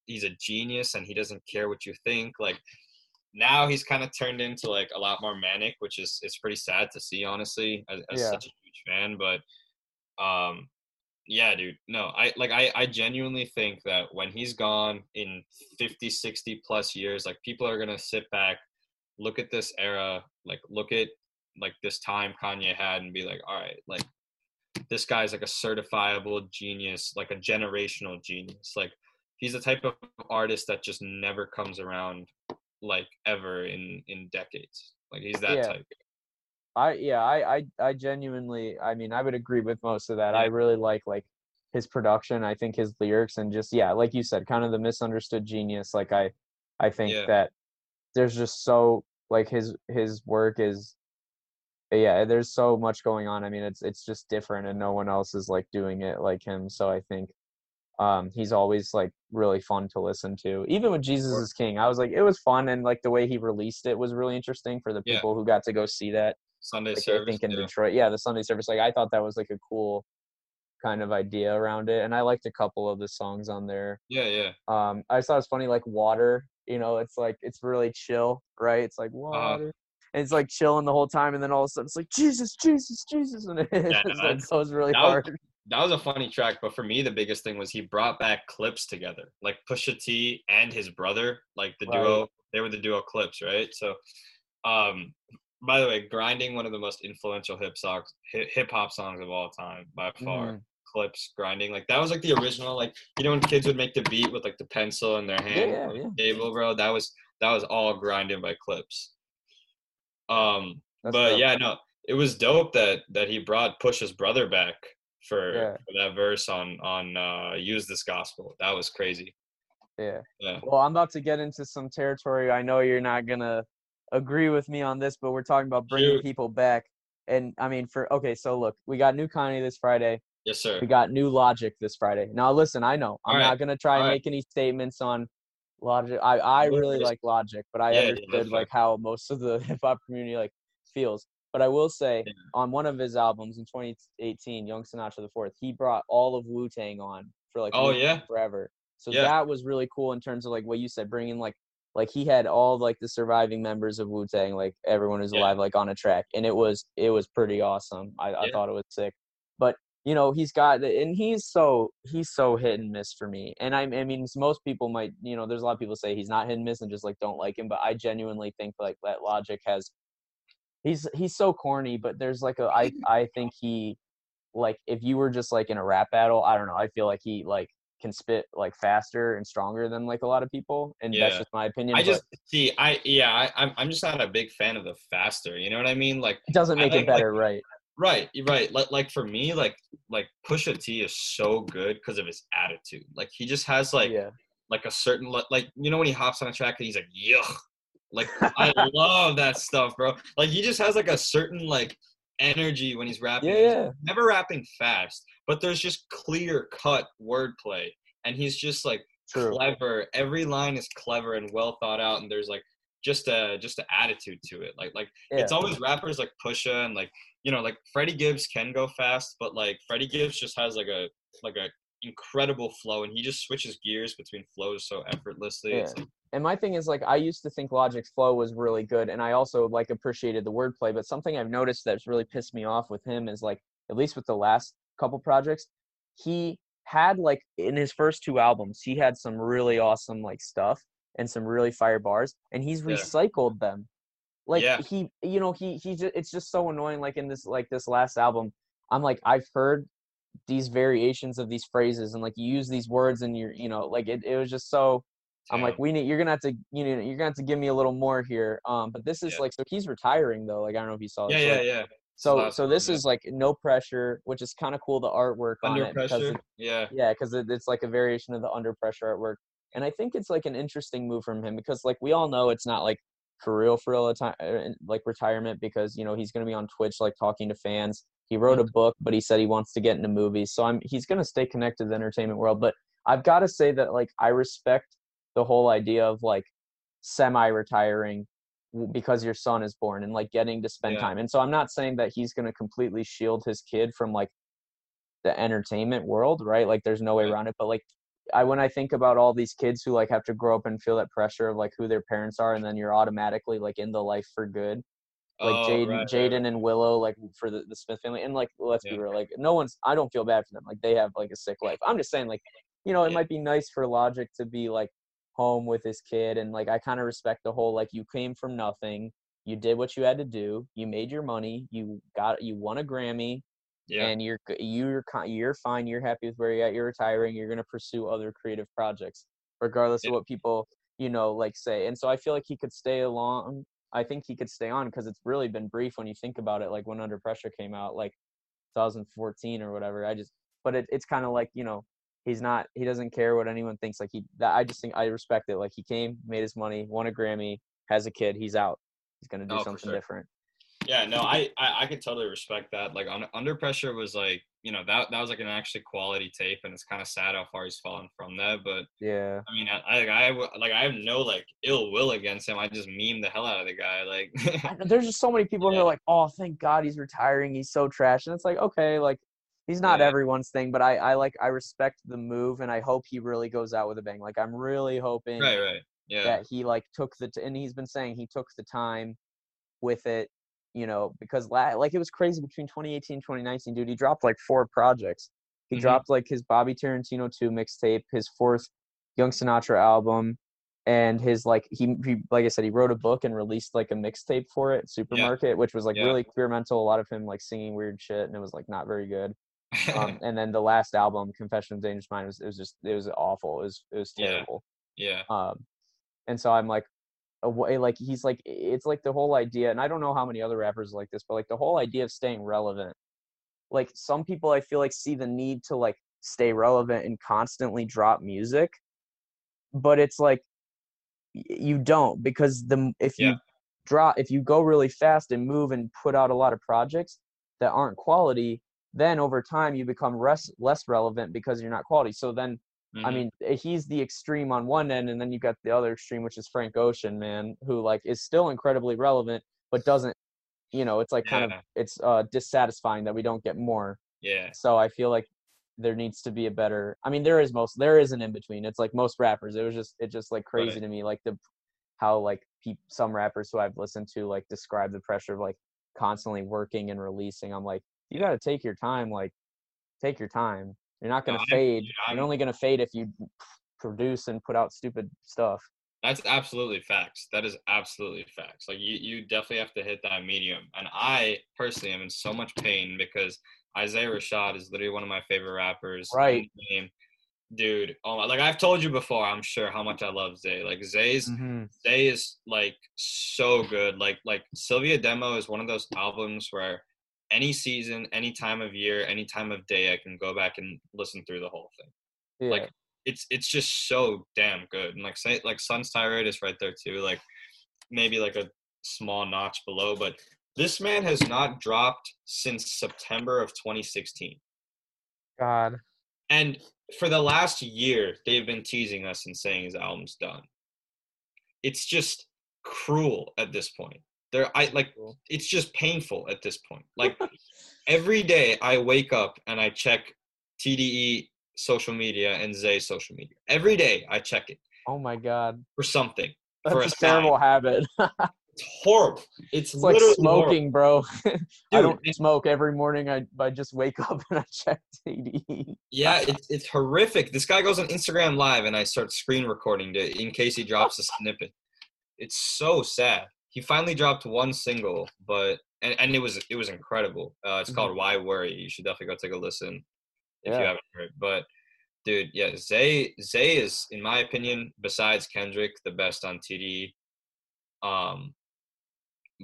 he's a genius and he doesn't care what you think. Like now he's kind of turned into like a lot more manic, which is it's pretty sad to see, honestly, as, as Yeah. such a huge fan. But um, yeah, dude, no, I like I I genuinely think that when he's gone in 50, 60 plus years, like people are gonna sit back, look at this era, like look at like this time Kanye had and be like, all right, like this guy's like a certifiable genius, like a generational genius. Like he's the type of artist that just never comes around like ever in in decades. Like he's that Yeah. type. I yeah, I I I genuinely I mean I would agree with most of that. I really like like his production. I think his lyrics and just yeah, like you said, kind of the misunderstood genius. Like I I think Yeah. that there's just so like his his work is yeah, there's so much going on. I mean, it's it's just different and no one else is like doing it like him. So I think um he's always like really fun to listen to. Even with Jesus is King, I was like it was fun and like the way he released it was really interesting for the Yeah. people who got to go see that Sunday like, service. I think in yeah. Detroit. Yeah, the Sunday service. Like I thought that was like a cool kind of idea around it, and I liked a couple of the songs on there. yeah, yeah. Um, I thought it was funny, like water. You know, it's like it's really chill, right? It's like Uh-huh. water. And it's like chilling the whole time, and then all of a sudden it's like Jesus, Jesus, Jesus, and it Yeah, like it's- goes really that was- hard. That was a funny track, but for me the biggest thing was he brought back Clipse together, like Pusha T and his brother, like the Right. duo. They were the duo Clipse, right? So, um, by the way, grinding one of the most influential hip songs, hip hop songs of all time by far. Mhm. Clipse grinding. Like that was like the original. Like you know when kids would make the beat with like the pencil in their hand, Yeah, the yeah. table, bro. That was that was all grinding by Clipse. Um, That's but dope. yeah, no, it was dope that that he brought Push's brother back for, Yeah. for that verse on on uh use this gospel. That was crazy. Yeah. Yeah. Well, I'm about to get into some territory. I know you're not gonna agree with me on this, but we're talking about bringing Shoot. people back. And I mean, for okay, so look, we got new Kanye this Friday. Yes, sir. We got new Logic this Friday. Now, listen, I know I'm All not right. gonna try and All right. make any statements on Logic. I I really like Logic, but I Yeah, understood like how most of the hip hop community like feels. But I will say, Yeah. on one of his albums in 2018, Young Sinatra the Fourth, he brought all of Wu Tang on for like Oh, Wu-Tang yeah? forever. So Yeah. that was really cool in terms of like what you said, bringing like like he had all like the surviving members of Wu Tang, like everyone who's Yeah. alive, like on a track, and it was it was pretty awesome. I, I thought it was sick, but you know he's got and he's so he's so hit and miss for me. And I, I mean most people might you know there's a lot of people say he's not hit and miss and just like don't like him, but I genuinely think like that Logic has he's he's so corny, but there's like a I I think he like if you were just like in a rap battle, I don't know, I feel like he like can spit like faster and stronger than like a lot of people, and that's just my opinion. I but just see. I yeah. I, I'm I'm just not a big fan of the faster. You know what I mean? Like it doesn't I make like, it better, right? right, right. Like like for me, like like Pusha T is so good because of his attitude. Like he just has like yeah, like a certain like you know when he hops on a track and he's like yuck. Like I love that stuff, bro. Like he just has like a certain like energy when he's rapping. yeah, He's yeah. never rapping fast, but there's just clear cut wordplay, and he's just like True. clever. Every line is clever and well thought out, and there's like just a just an attitude to it. Like like Yeah. it's always rappers like Pusha and like you know like Freddie Gibbs can go fast, but like Freddie Gibbs just has like a like a incredible flow, and he just switches gears between flows so effortlessly. Yeah. like, And my thing is like I used to think Logic's flow was really good, and I also like appreciated the wordplay. But something I've noticed that's really pissed me off with him is like at least with the last couple projects, he had like in his first two albums, he had some really awesome like stuff and some really fire bars, and he's Yeah. recycled them. Like Yeah. he, you know, he he just it's just so annoying. Like in this like this last album, I'm like I've heard these variations of these phrases and like you use these words and you're you know like it, it was just so I'm like, we need. You're gonna have to, you know, you're gonna have to give me a little more here. Um, but this is Yeah. like, so he's retiring though. Like, I don't know if you saw. yeah, this. yeah, like, yeah. So, so this is like no pressure, which is kind of cool. The artwork on Under it because pressure. it, Yeah, yeah, because it, it's like a variation of the under pressure artwork, and I think it's like an interesting move from him because like we all know it's not like for real, for real, ati- like retirement because you know he's gonna be on Twitch like talking to fans. He wrote a book, but he said he wants to get into movies, so I'm he's gonna stay connected to the entertainment world. But I've got to say that like I respect the whole idea of like semi-retiring because your son is born and like getting to spend Yeah. time. And so I'm not saying that he's going to completely shield his kid from like the entertainment world, right? Like there's no way around it, but like I when I think about all these kids who like have to grow up and feel that pressure of like who their parents are and then you're automatically like in the life for good. Like Oh, Jaden right, Jaden right. and Willow like for the, the Smith family and like let's be real like no one's I don't feel bad for them. Like they have like a sick life. I'm just saying like you know, it Yeah. might be nice for Logic to be like home with his kid and like I kind of respect the whole like you came from nothing, you did what you had to do, you made your money, you got you won a Grammy Yeah, and you're you're you're fine, you're happy with where you're at, you're retiring, you're going to pursue other creative projects regardless Yeah. of what people, you know, like say. And so I feel like he could stay along I think he could stay on because it's really been brief when you think about it like when Under Pressure came out like 2014 or whatever. I just but it, it's kind of like, you know, he's not he doesn't care what anyone thinks like he that I just think I respect it like he came, made his money, won a Grammy, has a kid, he's out. He's going to do Oh, something sure. different. Yeah. No, I, I I could totally respect that. Like on Under Pressure was like you know that that was like an actually quality tape, and it's kind of sad how far he's fallen from that. But Yeah. I mean, I like, I like I have no like ill will against him. I just meme the hell out of the guy. Like there's just so many people who Yeah. are like, "Oh, thank God he's retiring. He's so trash." And it's like, okay, like he's not Yeah. everyone's thing, but I, I like, I respect the move, and I hope he really goes out with a bang. Like I'm really hoping right, right, yeah, that he like took the, t- and he's been saying he took the time with it, you know, because la- like it was crazy between 2018 and 2019, dude. He dropped like four projects. He Mhm. dropped like his Bobby Tarantino 2 mixtape, his fourth Young Sinatra album, and his like he, he like I said, he wrote a book and released like a mixtape for it, Supermarket, which was like Yeah. really experimental. A lot of him like singing weird shit, and it was like not very good. Um, and then the last album, Confession of Dangerous Mind, was it was just it was awful. It was it was Yeah. terrible. yeah. Um, and so I'm like, away like he's like it's like the whole idea, and I don't know how many other rappers like this, but like the whole idea of staying relevant. Like some people, I feel like see the need to like stay relevant and constantly drop music, but it's like you don't because the if you Yeah. drop if you go really fast and move and put out a lot of projects that aren't quality then over time you become less less relevant because you're not quality so then I Mhm. mean, eh, he's the extreme on one end, and then you've got the other extreme, which is Frank Ocean, man, who like is still incredibly relevant, but doesn't, you know, it's like kind of it's uh dissatisfying that we don't get more. yeah. So I feel like there needs to be a better. I mean, there is most there is an in between. It's like most rappers. It was just it just like crazy Right. to me, like the how like peop, some rappers who I've listened to like describe the pressure of like constantly working and releasing. I'm like, you got to take your time, like take your time. You're not gonna I'm- fade. I'm- You're only gonna fade if you produce and put out stupid stuff. That's absolutely facts. That is absolutely facts. Like you, you definitely have to hit that medium. And I personally am in so much pain because Isaiah Rashad is literally one of my favorite rappers. Right. Dude, oh my, like I've told you before, I'm sure how much I love Zay. Like Zay's Mm-hmm. Zay is like so good. Like like Cilvia Demo is one of those albums where any season, any time of year, any time of day, I can go back and listen through the whole thing. Yeah. like it's it's just so damn good. And like say like sun's tirade is right there too like maybe like a small notch below but this man has not dropped since september of 2016 God. and for the last year they've been teasing us and saying his album's done. It's just cruel at this point there i like it's just painful at this point like every day i wake up and i check tde social media and zay's social media every day i check it Oh my God. for something That's For a a terrible habit. it's horrible it's, It's like literally horrible. smoking, bro. I don't smoke every morning. I I just wake up and I check tde yeah it's, it's horrific this guy goes on instagram live and i start screen recording to in case he drops a snippet it's so sad he finally dropped one single but and, and it was it was incredible uh, it's Mhm. called why worry you should definitely go take a listen if you haven't heard but dude yeah zay zay is in my opinion besides kendrick the best on td um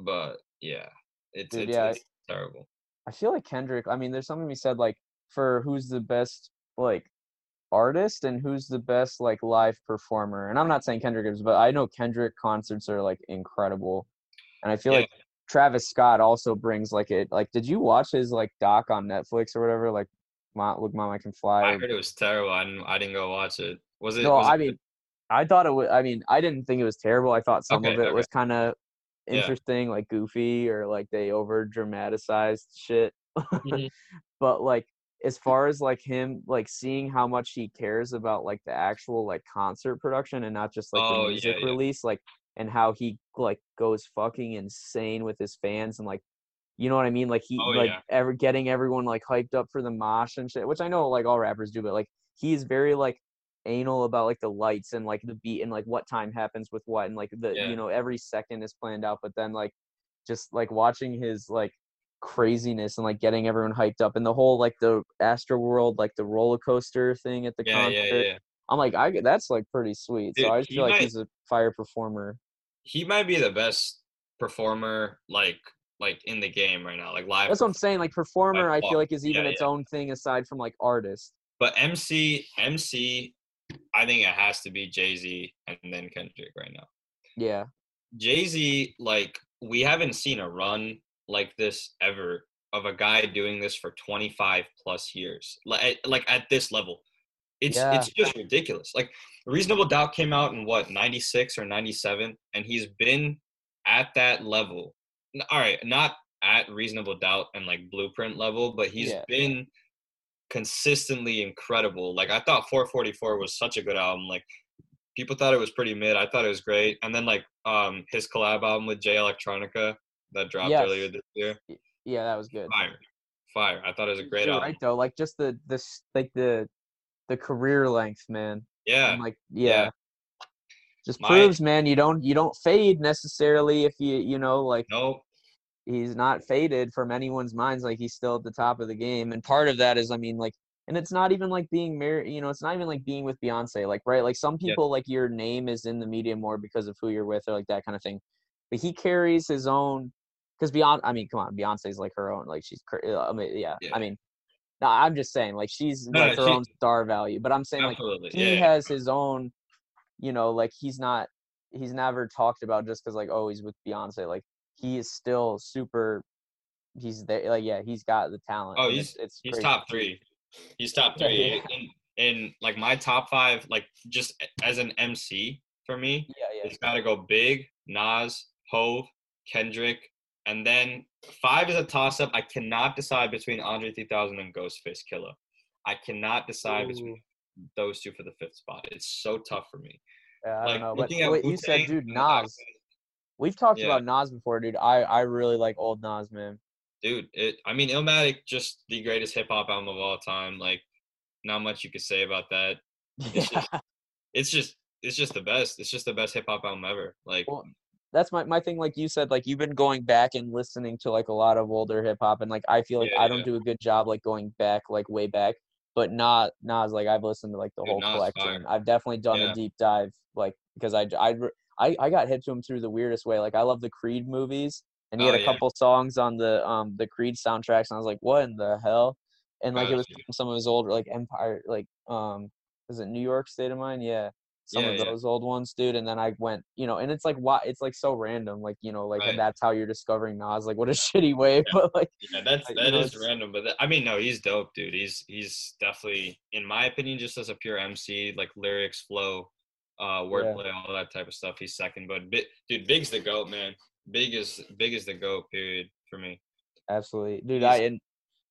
but yeah it's Dude, it's, yeah, it's terrible I feel like Kendrick. I mean, there's something we said like for who's the best like artist and who's the best like live performer. And I'm not saying Kendrick is, but I know Kendrick concerts are like incredible. And I feel Yeah. like Travis Scott also brings like it. Like, did you watch his like doc on Netflix or whatever? Like, Ma, look, Mom, I can fly. i heard it was terrible i didn't i didn't go watch it was it no, was it I mean, I thought it was. I mean, I didn't think it was terrible. I thought some Okay, of it okay. was kind of Yeah. interesting, like goofy or like they over dramatized shit. Mhm. but like, as far as like him, like seeing how much he cares about like the actual like concert production and not just like Oh, the yeah, music yeah. release, like, and how he like goes fucking insane with his fans and like. You know what I mean? Like he Oh, like yeah. ever getting everyone like hyped up for the mosh and shit, which I know like all rappers do, but like he's very like anal about like the lights and like the beat and like what time happens with what and like the Yeah. you know every second is planned out but then like just like watching his like craziness and like getting everyone hyped up and the whole like the Astro World like the roller coaster thing at the yeah, concert yeah, yeah. I'm like I that's like pretty sweet Dude, so I feel like might- he's a fire performer He might be the best performer, like like in the game right now, like live. that's what I'm saying like performer I feel like is even Yeah, its yeah. own thing aside from like artist But MC, MC, I think it has to be Jay Z and then Kendrick right now. yeah Jay Z, like we haven't seen a run like this ever of a guy doing this for 25 plus years, like like at this level. It's Yeah. it's just ridiculous. Like Reasonable Doubt came out in what 96 or 97, and he's been at that level. All right, not at Reasonable Doubt and like Blueprint level, but he's Yeah. been consistently incredible. Like I thought 444 was such a good album. Like people thought it was pretty mid. I thought it was great. And then like um his collab album with Jay Electronica that dropped Yes. earlier this year. yeah that was good Fire. Fire. I thought it was a great You're album. right though like just the this like the the career length man Yeah. And, like yeah. yeah. Just My- proves, man, you don't you don't fade necessarily if you you know like No. he's not faded from anyone's minds. Like he's still at the top of the game, and part of that is, I mean, like, and it's not even like being married. You know, it's not even like being with Beyonce. Like, right? Like some Yeah. people, like your name is in the media more because of who you're with or like that kind of thing. But he carries his own. Because Beyonce, I mean, come on, Beyonce's like her own. Like she's, uh, I mean, yeah. Yeah. I mean, no, I'm just saying, like she's No, like her she- own star value. But I'm saying, like he yeah. has his own you know like he's not he's never talked about just because like oh he's with beyonce like he is still super he's there like yeah he's got the talent Oh, he's- it's, it's He's crazy. top three. He's top Yeah, three. yeah. In, in like my top five, like just as an MC for me, yeah yeah it's got to go Big, Nas, Hove, Kendrick, and then five is a toss up. I cannot decide between Andre 3000 and Ghostface Killah. I cannot decide between those two for the fifth spot. It's so tough for me. yeah, i like don't know but wait, you said dude nas we've talked Yeah. about nas before dude i i really like old nas man dude. It. I mean, Illmatic just the greatest hip hop album of all time. Like, not much you could say about that. It's yeah just, it's just, it's just the best. It's just the best hip hop album ever. Like, Well, that's my, my thing like you said like you've been going back and listening to like a lot of older hip hop and like i feel like Yeah, i don't yeah. do a good job like going back like way back but not Nas like I've listened to like the Dude, whole Nas collection. fire. I've definitely done Yeah. a deep dive like because I I I I got hit to him through the weirdest way. Like I love the Creed movies and he Oh, had a yeah. couple songs on the um the Creed soundtracks and I was like what in the hell? And like it was from some of his old like Empire like um is it New York State of Mind? Yeah. Some Yeah, of yeah. those old ones, dude. And then I went, you know, and it's like why it's like so random, like you know, like Right. that's how you're discovering Nas. Like what a shitty way, but like Yeah, that's that know, is random, but that, I mean, no, he's dope, dude. He's he's definitely, in my opinion, just as a pure MC, like lyrics, flow, uh, wordplay, all that type of stuff. He's second, but Bi- dude, Big's the goat, man. Big is Big is the goat. Period for me. Absolutely, dude. He's- I and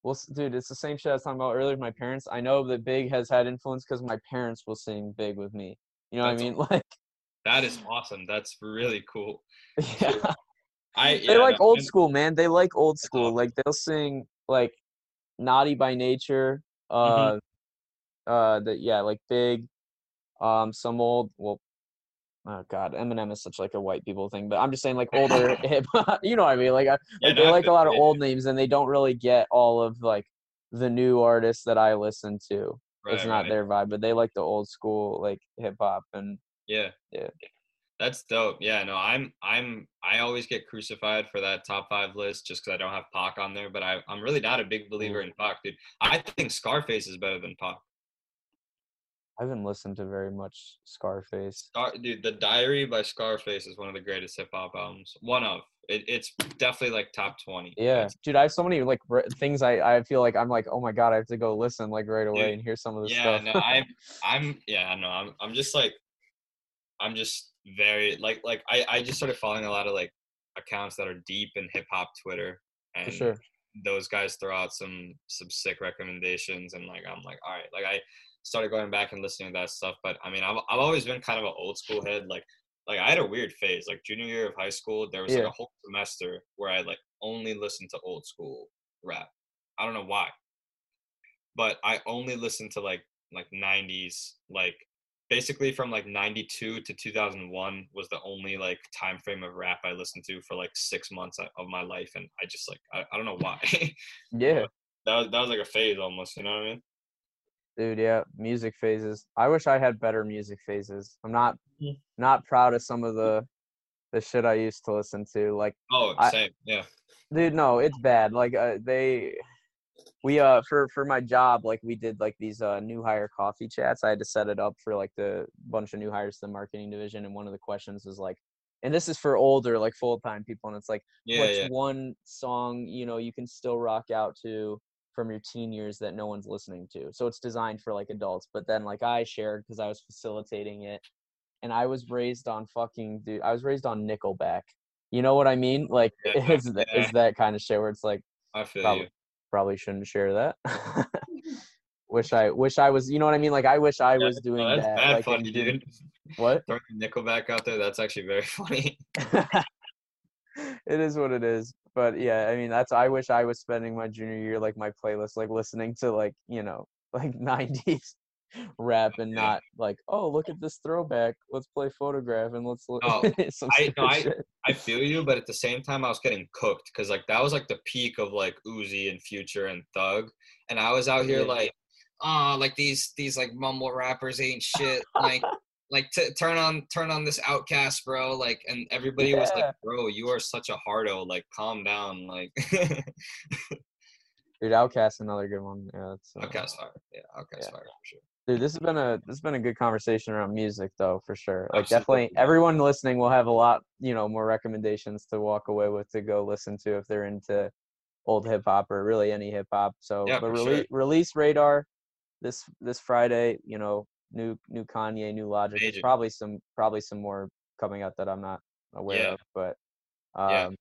well, dude, it's the same shit I was talking about earlier with my parents. I know that Big has had influence because my parents will sing Big with me. You know That's what I mean? Like, That is awesome. That's really cool. yeah, I they like no, old school, man. They like old school. awesome. Like they'll sing like "Naughty by Nature." Mm-hmm. Uh, uh, the yeah, like Big. Um, some old well. Oh God, Eminem is such like a white people thing, but I'm just saying like older hip hop. You know what I mean? Like, I, Yeah, like no, they like a lot of old names, and they don't really get all of like the new artists that I listen to. It's not right. their vibe, but they like the old school like hip hop and Yeah. Yeah. That's dope. Yeah, no, I'm I'm I always get crucified for that top five list just because I don't have Pac on there, but I I'm really not a big believer in Pac, dude. I think Scarface is better than Pac. I haven't listened to very much Scarface. Scar, dude, The Diary by Scarface is one of the greatest hip hop albums. One of. It, it's definitely like top twenty. Yeah, dude, I have so many like r- things I I feel like I'm like, oh my god, I have to go listen like right away Dude, and hear some of this yeah, stuff. no, I'm I'm yeah, I know. I'm I'm just like I'm just very like like I I just started following a lot of like accounts that are deep in hip hop Twitter and For sure. those guys throw out some some sick recommendations and like I'm like all right like I started going back and listening to that stuff but I mean I've I've always been kind of an old school head like like I had a weird phase like junior year of high school there was like a whole semester where I like only listened to old school rap I don't know why but I only listened to like like 90s like basically from like 92 to 2001 was the only like time frame of rap I listened to for like 6 months of- my life and I just like I, I don't know why yeah, that was that was like a phase almost you know what I mean dude, yeah, music phases. I wish I had better music phases. I'm not. Not proud of some of the the shit I used to listen to. Like oh I- same yeah dude no it's bad like uh, they we uh for for my job like we did like these uh new hire coffee chats i had to set it up for like the bunch of new hires to the marketing division and one of the questions was like and this is for older like full-time people and it's like yeah what's yeah one song you know you can still rock out to from your teen years that no one's listening to so it's designed for like adults but then like i shared because i was facilitating it and i was raised on fucking dude i was raised on nickelback. You know what i mean? Like Yeah, it's, th- yeah. it's that kind of shit where it's like I feel probably you. probably shouldn't share that. Wish i wish i was you know what i mean? Like i wish i Yeah, was doing no, that's that bad like funny dude. What? Throwing Nickelback out there that's actually very funny. It is what it is but yeah i mean that's i wish i was spending my junior year like my playlist like listening to like you know like 90s rap and Yeah. not like, oh, look at this throwback. Let's play photograph and let's look. Oh, some I- no, I- I feel you, but at the same time, I was getting cooked because like that was like the peak of like Uzi and Future and Thug, and I was out here Yeah. like, ah, like these these like mumble rappers ain't shit. Like, like t- turn on turn on this OutKast, bro. Like, and everybody was like, bro, you are such a hardo. Like, calm down. Like, Dude, OutKast, another good one. Yeah, that's, uh, OutKast fire. Yeah, OutKast Yeah. fire for sure. Dude, this has been a this has been a good conversation around music though, for sure. Like Absolutely. definitely everyone listening will have a lot, you know, more recommendations to walk away with to go listen to if they're into old hip hop or really any hip hop. So Yeah, but release sure. release radar this this Friday, you know, new new Kanye, new Logic. There's probably some probably some more coming out that I'm not aware Yeah. of. But Yeah. um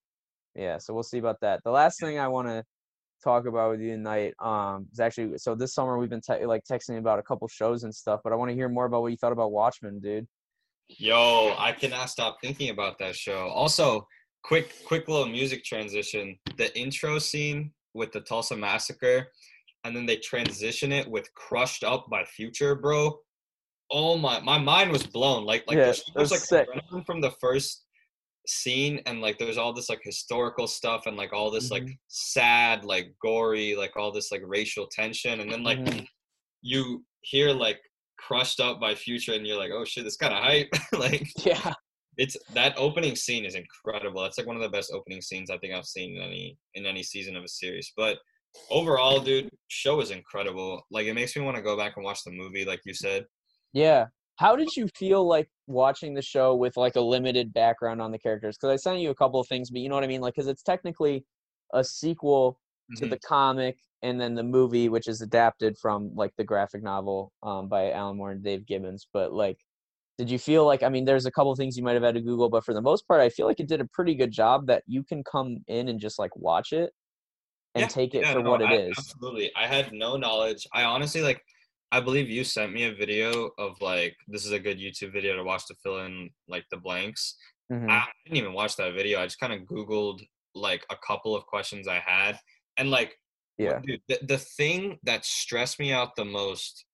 yeah, so we'll see about that. The last thing I wanna talk about with you tonight um is actually so this summer we've been te- like texting about a couple shows and stuff but i want to hear more about what you thought about watchmen dude Yo, I cannot stop thinking about that show. Also, quick quick little music transition. The intro scene with the Tulsa massacre, and then they transition it with "Crushed Up" by Future, bro. Oh my, my mind was blown. Like like Yeah, there's, that's there's like sick. from the first scene, and like there's all this like historical stuff, and like all this like Mhm. sad, like gory, like all this like racial tension, and then like Mhm. you hear like crushed up by future and you're like oh shit it's kind of hype. Like yeah. it's that opening scene is incredible. It's like one of the best opening scenes i think i've seen in any in any season of a series but overall dude show is incredible. Like it makes me want to go back and watch the movie like you said. Yeah how did you feel like watching the show with like a limited background on the characters? Because i sent you a couple of things but you know what i mean? Like because it's technically a sequel to Mhm. the comic and then the movie which is adapted from like the graphic novel um, by alan moore and dave gibbons but like did you feel like i mean there's a couple of things you might have had to google but for the most part i feel like it did a pretty good job that you can come in and just like watch it and Yeah, take it yeah, for no, what it I- is. absolutely i had no knowledge. I honestly like i believe you sent me a video of like this is a good youtube video to watch to fill in like the blanks Mhm. I didn't even watch that video. I just kind of Googled like a couple of questions I had. And like, yeah dude, the, the thing that stressed me out the most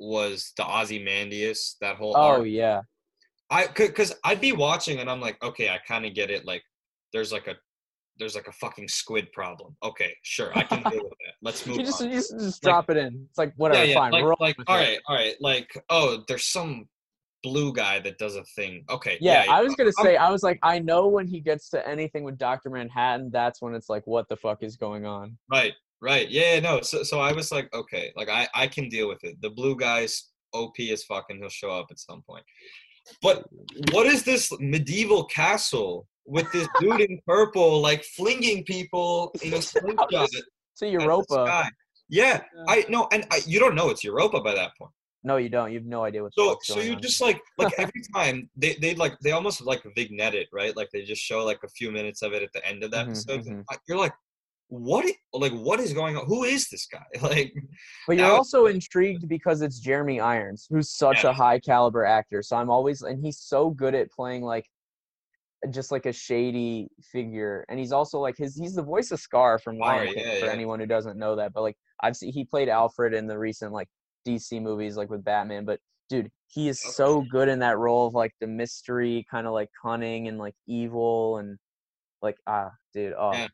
was the Ozymandias, that whole oh arc. yeah I could, cause I'd be watching and I'm like, okay, I kind of get it. Like, there's like a, there's like a fucking squid problem. Okay, sure, I can deal with that. Let's move you just, on. you just, just drop it in it's like whatever yeah, yeah, fine like, roll like all it. right, all right, like, oh, there's some blue guy that does a thing. Okay, Yeah, yeah, I was gonna I'm- say, I was like, I know when he gets to anything with Doctor Manhattan, that's when it's like, what the fuck is going on? Right, right. Yeah, yeah, no. So so I was like, okay, like I I can deal with it. The blue guy's OP as fucking. he'll show up at some point. But what is this medieval castle with this dude in purple like flinging people in a slingshot the Europa. Yeah, I no, and I, you don't know it's Europa by that point. No, you don't. You have no idea what. the So so you just like like every time they they like they almost like vignette it right like they just show like a few minutes of it at the end of the Mhm, episode. mhm. I- You're like, what? i- Like what is going on? Who is this guy? Like But you're that also intrigued because it's Jeremy Irons, who's such Yeah. a high caliber actor. So I'm always, and he's so good at playing like just like a shady figure. And he's also like his, he's the voice of Scar from Lion Scar, King. yeah, for yeah. anyone who doesn't know that, but like I've seen, he played Alfred in the recent like DC movies, like with Batman. But dude, he is so good in that role of like the mystery, kind of like cunning and like evil and like ah, dude, oh. Yeah.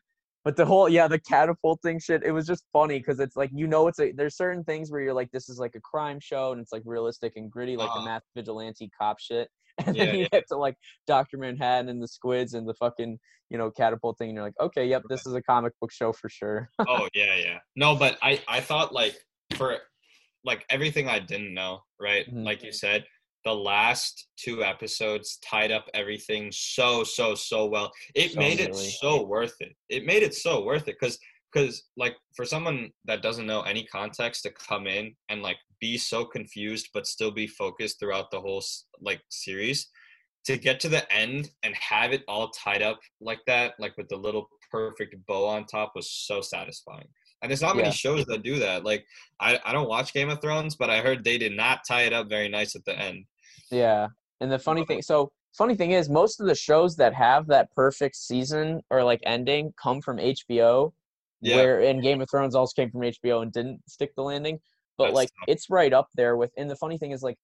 But the whole yeah, the catapulting shit, it was just funny because it's like you know it's a there's certain things where you're like this is like a crime show and it's like realistic and gritty like the Uh-huh. math vigilante cop shit. And Yeah, then you yeah. get to like Doctor Manhattan and the squids and the fucking, you know, catapulting and you're like, okay, yep, this is a comic book show for sure. oh yeah, yeah. No, but I I thought like for like everything I didn't know, right? Mhm. Like you said, the last two episodes tied up everything so so so well. It So made it so worth it. It made it so worth it because because like for someone that doesn't know any context to come in and like be so confused but still be focused throughout the whole like series to get to the end and have it all tied up like that like with the little perfect bow on top was so satisfying and there's not many Yeah. shows that do that like I, I don't watch game of thrones but i heard they did not tie it up very nice at the end Yeah. And the funny thing, so funny thing is, most of the shows that have that perfect season or like ending come from HBO. Yeah. Where in Game of Thrones also came from HBO and didn't stick the landing. but That's like tough. it's right up there with. And the funny thing is like,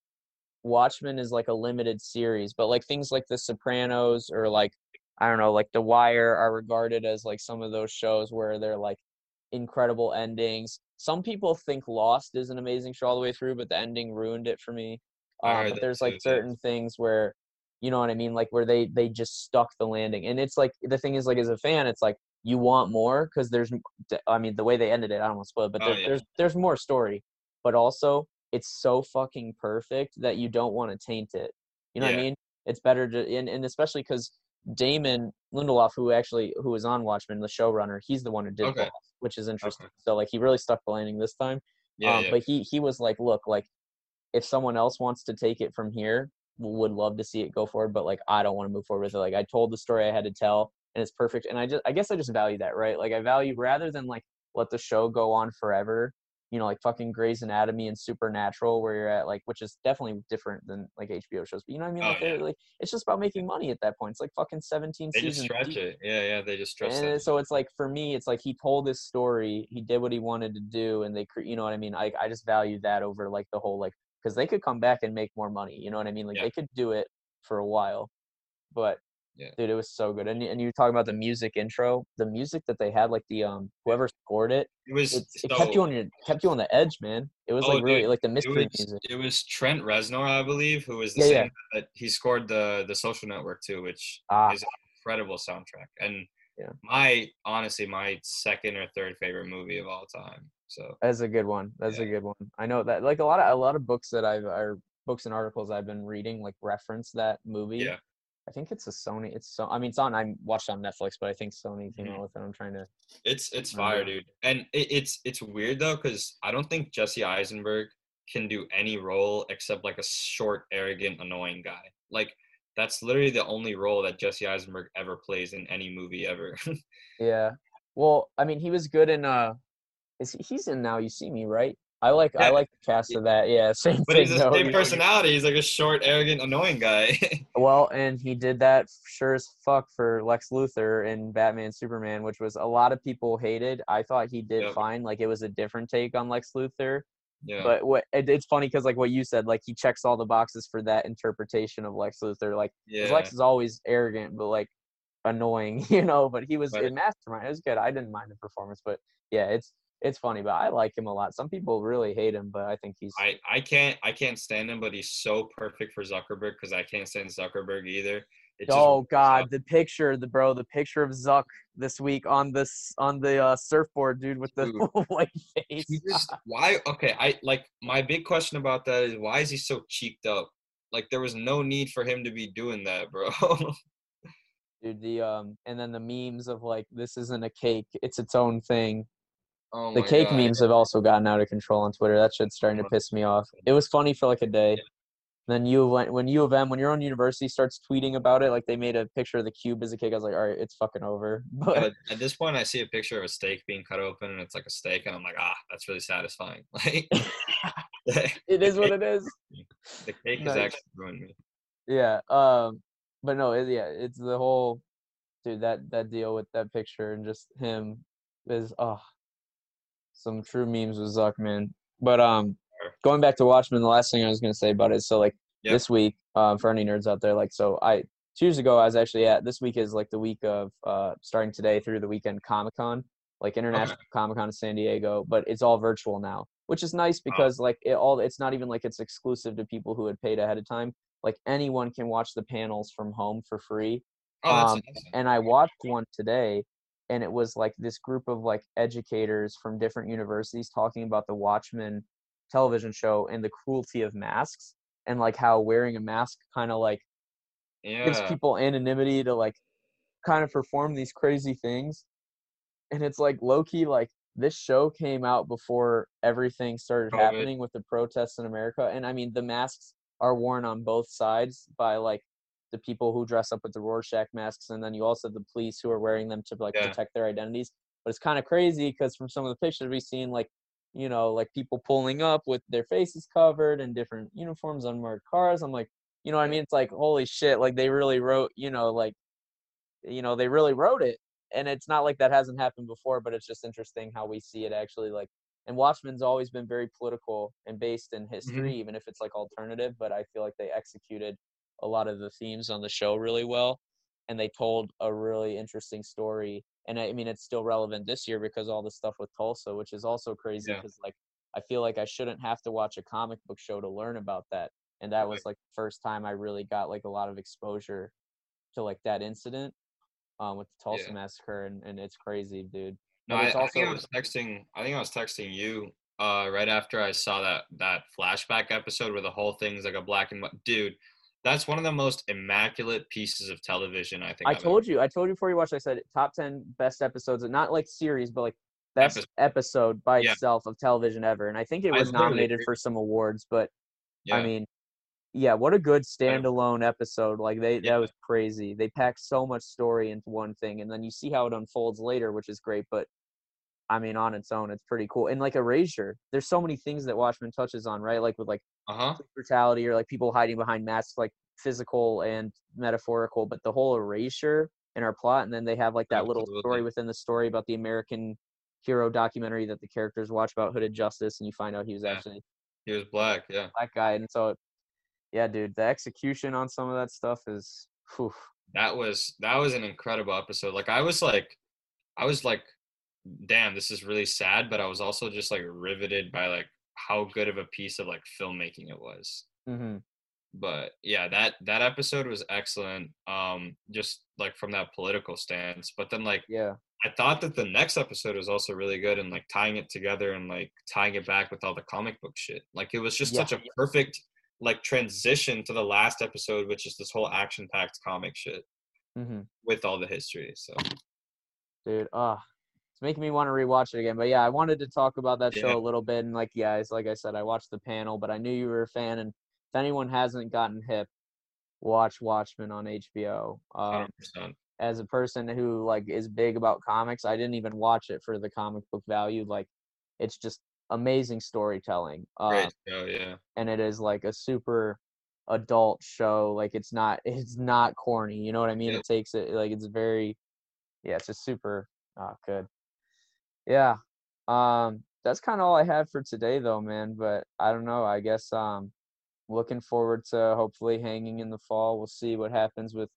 Watchmen is like a limited series, but like things like The Sopranos or like I don't know, like The Wire are regarded as like some of those shows where they're like incredible endings. Some people think Lost is an amazing show all the way through, but the ending ruined it for me. Um, but there's like yeah. certain things where, you know what I mean, like where they they just stuck the landing, and it's like the thing is like as a fan, it's like you want more because there's, I mean, the way they ended it, I don't want to spoil, it, but Oh, there, yeah. there's there's more story, but also it's so fucking perfect that you don't want to taint it. You know what I mean? It's better to, and, and especially because Damon Lindelof, who actually who was on Watchmen, the showrunner, he's the one who did Okay. Lost, which is interesting. Okay. So like he really stuck the landing this time. Yeah, um, yeah. But he he was like, look, like if someone else wants to take it from here, would love to see it go forward. But like I don't want to move forward with it. Like I told the story I had to tell, and it's perfect. And I just I guess I just value that, right? Like I value rather than like let the show go on forever. You know, like fucking Grey's Anatomy and Supernatural, where you're at, like, which is definitely different than like HBO shows. But you know what I mean? Oh, Like, they're yeah. like, it's just about making money at that point. It's like fucking 17 they just stretch deep. it. Yeah, yeah. They just stretch And it. so it's like for me, it's like he told his story, he did what he wanted to do, and they, cre- you know what I mean. I I just value that over like the whole like because they could come back and make more money. You know what I mean? Like Yeah. they could do it for a while, but Yeah. dude, it was so good. And and you talk about the music intro, the music that they had, like the um whoever scored it, It was it, it kept you on your kept you on the edge, man. It was Oh, like really dude, like the it mystery was, music. it was Trent Reznor, I believe, who was the Yeah, same yeah. that he scored the the Social Network too, which Ah. is an incredible soundtrack. And Yeah. my honestly my second or third favorite movie of all time. So That's a good one. That's a good one. I know that like a lot of a lot of books that I've or books and articles I've been reading like reference that movie. yeah, I think it's a Sony. It's so. I mean, it's on. I watched on Netflix, but I think Sony came Mhm. out with it. I'm trying to. it's it's fire, dude. And it, it's it's weird though because I don't think Jesse Eisenberg can do any role except like a short, arrogant, annoying guy. Like that's literally the only role that Jesse Eisenberg ever plays in any movie ever. Yeah. Well, I mean, he was good in. uh Is he, he's in Now You See Me, right? I like. I like the cast of that. Yeah, same but thing. he's the same personality. He's like a short, arrogant, annoying guy. Well, and he did that sure as fuck for Lex Luthor in Batman Superman, which was a lot of people hated. I thought he did Yep. fine. Like it was a different take on Lex Luthor. yeah. But what it, it's funny because like what you said, like he checks all the boxes for that interpretation of Lex Luthor. Like yeah. Lex is always arrogant, but like annoying, you know. But he was Right. in Mastermind. It was good. I didn't mind the performance, but yeah, it's it's funny. But I like him a lot. Some people really hate him, but I think he's I, I can't I can't stand him, but he's so perfect for Zuckerberg because I can't stand Zuckerberg either. It oh god, the picture, the bro, the picture of Zuck this week on this on the uh, surfboard, dude, with the Dude. white face. He just why okay I like my big question about that is why is he so cheeked up? Like there was no need for him to be doing that, bro. dude, the um, and then the memes of like this isn't a cake, it's its own thing. Oh the cake God. memes have also gotten out of control on Twitter. That shit's starting to piss me off. It was funny for like a day. Then you of when U of M when your own university starts tweeting about it, like they made a picture of the cube as a cake. I was like, all right, it's fucking over. But At, at this point, I see a picture of a steak being cut open, and it's like a steak, and I'm like, ah, that's really satisfying. Like, it is what it is. the cake Nice. is actually ruining me. Yeah. Um. But no. It, yeah. It's the whole, dude. That that deal with that picture and just him is oh, some true memes with Zuck, man. But um, going back to Watchmen, the last thing I was gonna say about it. So like Yep. this week, um, for any nerds out there, like so I two years ago I was actually at this week is like the week of uh starting today through the weekend Comic Con, like International Comic Con in San Diego, but it's all virtual now, which is nice because like it all it's not even like it's exclusive to people who had paid ahead of time. Like anyone can watch the panels from home for free. Oh, Um. And I watched one today and it was like this group of like educators from different universities talking about the Watchmen television show and the cruelty of masks and like how wearing a mask kind of like gives people anonymity to like kind of perform these crazy things. And it's like low key like this show came out before everything started happening with the protests in America and I mean the masks are worn on both sides by like the people who dress up with the Rorschach masks and then you also have the police who are wearing them to like Yeah. protect their identities but it's kind of crazy because from some of the pictures we've seen like you know like people pulling up with their faces covered and different uniforms unmarked cars i'm like you know what i mean it's like holy shit like they really wrote you know like you know they really wrote it and it's not like that hasn't happened before but it's just interesting how we see it actually like and Watchmen's always been very political and based in Mm-hmm. history, even if it's like alternative. But I feel like they executed a lot of the themes on the show really well, and they told a really interesting story. And I mean, it's still relevant this year because all the stuff with Tulsa, which is also crazy Yeah. because like I feel like I shouldn't have to watch a comic book show to learn about that. And that was like the first time I really got like a lot of exposure to like that incident um, with the Tulsa Yeah. massacre, and, and it's crazy, dude. No, I, it's I think I was texting. I think I was texting you uh, right after I saw that that flashback episode where the whole thing's like a black and white. Dude, that's one of the most immaculate pieces of television I think. I I've told you, I told you before you watched. I said top ten best episodes, not like series, but like best Episode. episode by Yeah. itself of television ever. And I think it was nominated agree. for some awards, but Yeah. I mean, yeah, what a good standalone episode. Like they Yeah. that was crazy. They packed so much story into one thing, and then you see how it unfolds later, which is great. But I mean, on its own, it's pretty cool. And like Erasure, there's so many things that Watchmen touches on, right? Like with like uh huh. brutality or like people hiding behind masks, like physical and metaphorical. But the whole erasure in our plot, and then they have like that little story within the story about the American hero documentary that the characters watch about Hooded Justice, and you find out he was Yeah. actually He was black. Yeah. black guy. And so, yeah, dude, the execution on some of that stuff is, whew, that was that was an incredible episode. Like I was like, I was like, damn, this is really sad, but I was also just like riveted by like how good of a piece of like filmmaking it was. hmm But yeah, that that episode was excellent. Um, just like from that political stance. But then like yeah, I thought that the next episode was also really good and like tying it together and like tying it back with all the comic book shit. Like it was just Yeah. such a perfect like transition to the last episode, which is this whole action packed comic shit hmm with all the history. So dude, ah. It's making me want to rewatch it again. But yeah, I wanted to talk about that show a little bit. And like, yeah, it's like I said, I watched the panel, but I knew you were a fan. And if anyone hasn't gotten hip, watch Watchmen on HBO. Um, 100%. as a person who like is big about comics, I didn't even watch it for the comic book value. Like, it's just amazing storytelling. Um, Great show, yeah. and it is like a super adult show. Like, it's not it's not corny. You know what I mean? Yeah. It takes it like it's very yeah. It's just super uh, good. Yeah. Um, that's kind of all I have for today, though, man. But I don't know. I guess um, looking forward to hopefully hanging in the fall. We'll see what happens with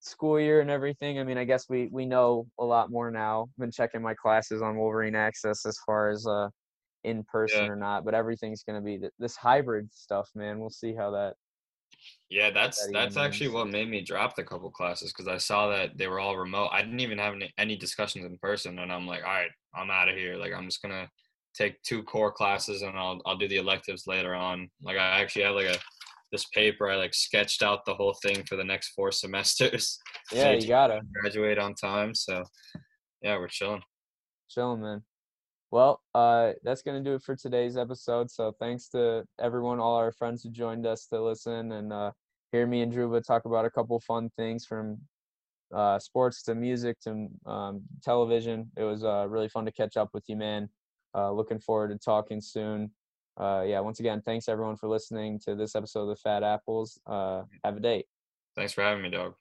school year and everything. I mean, I guess we we know a lot more now. I've Been checking my classes on Wolverine Access as far as uh in person Yeah. or not, but everything's gonna be th- this hybrid stuff, man. We'll see how that. Yeah, that's that's actually what made me drop the couple classes because I saw that they were all remote. I didn't even have any, any discussions in person, and I'm like, all right, I'm out of here. Like I'm just gonna take two core classes and I'll I'll do the electives later on. Like I actually have like a this paper I like sketched out the whole thing for the next four semesters. Yeah, Made you gotta graduate on time. So yeah, we're chilling. chilling, man. Well, uh, that's gonna do it for today's episode. So thanks to everyone, all our friends who joined us to listen and uh, hear me and Dhruva talk about a couple fun things from uh, sports to music to um, television. It was uh, really fun to catch up with you, man. Uh, looking forward to talking soon. Uh, yeah, once again, thanks everyone for listening to this episode of the Fat Apples. Have a day. Thanks for having me, dog.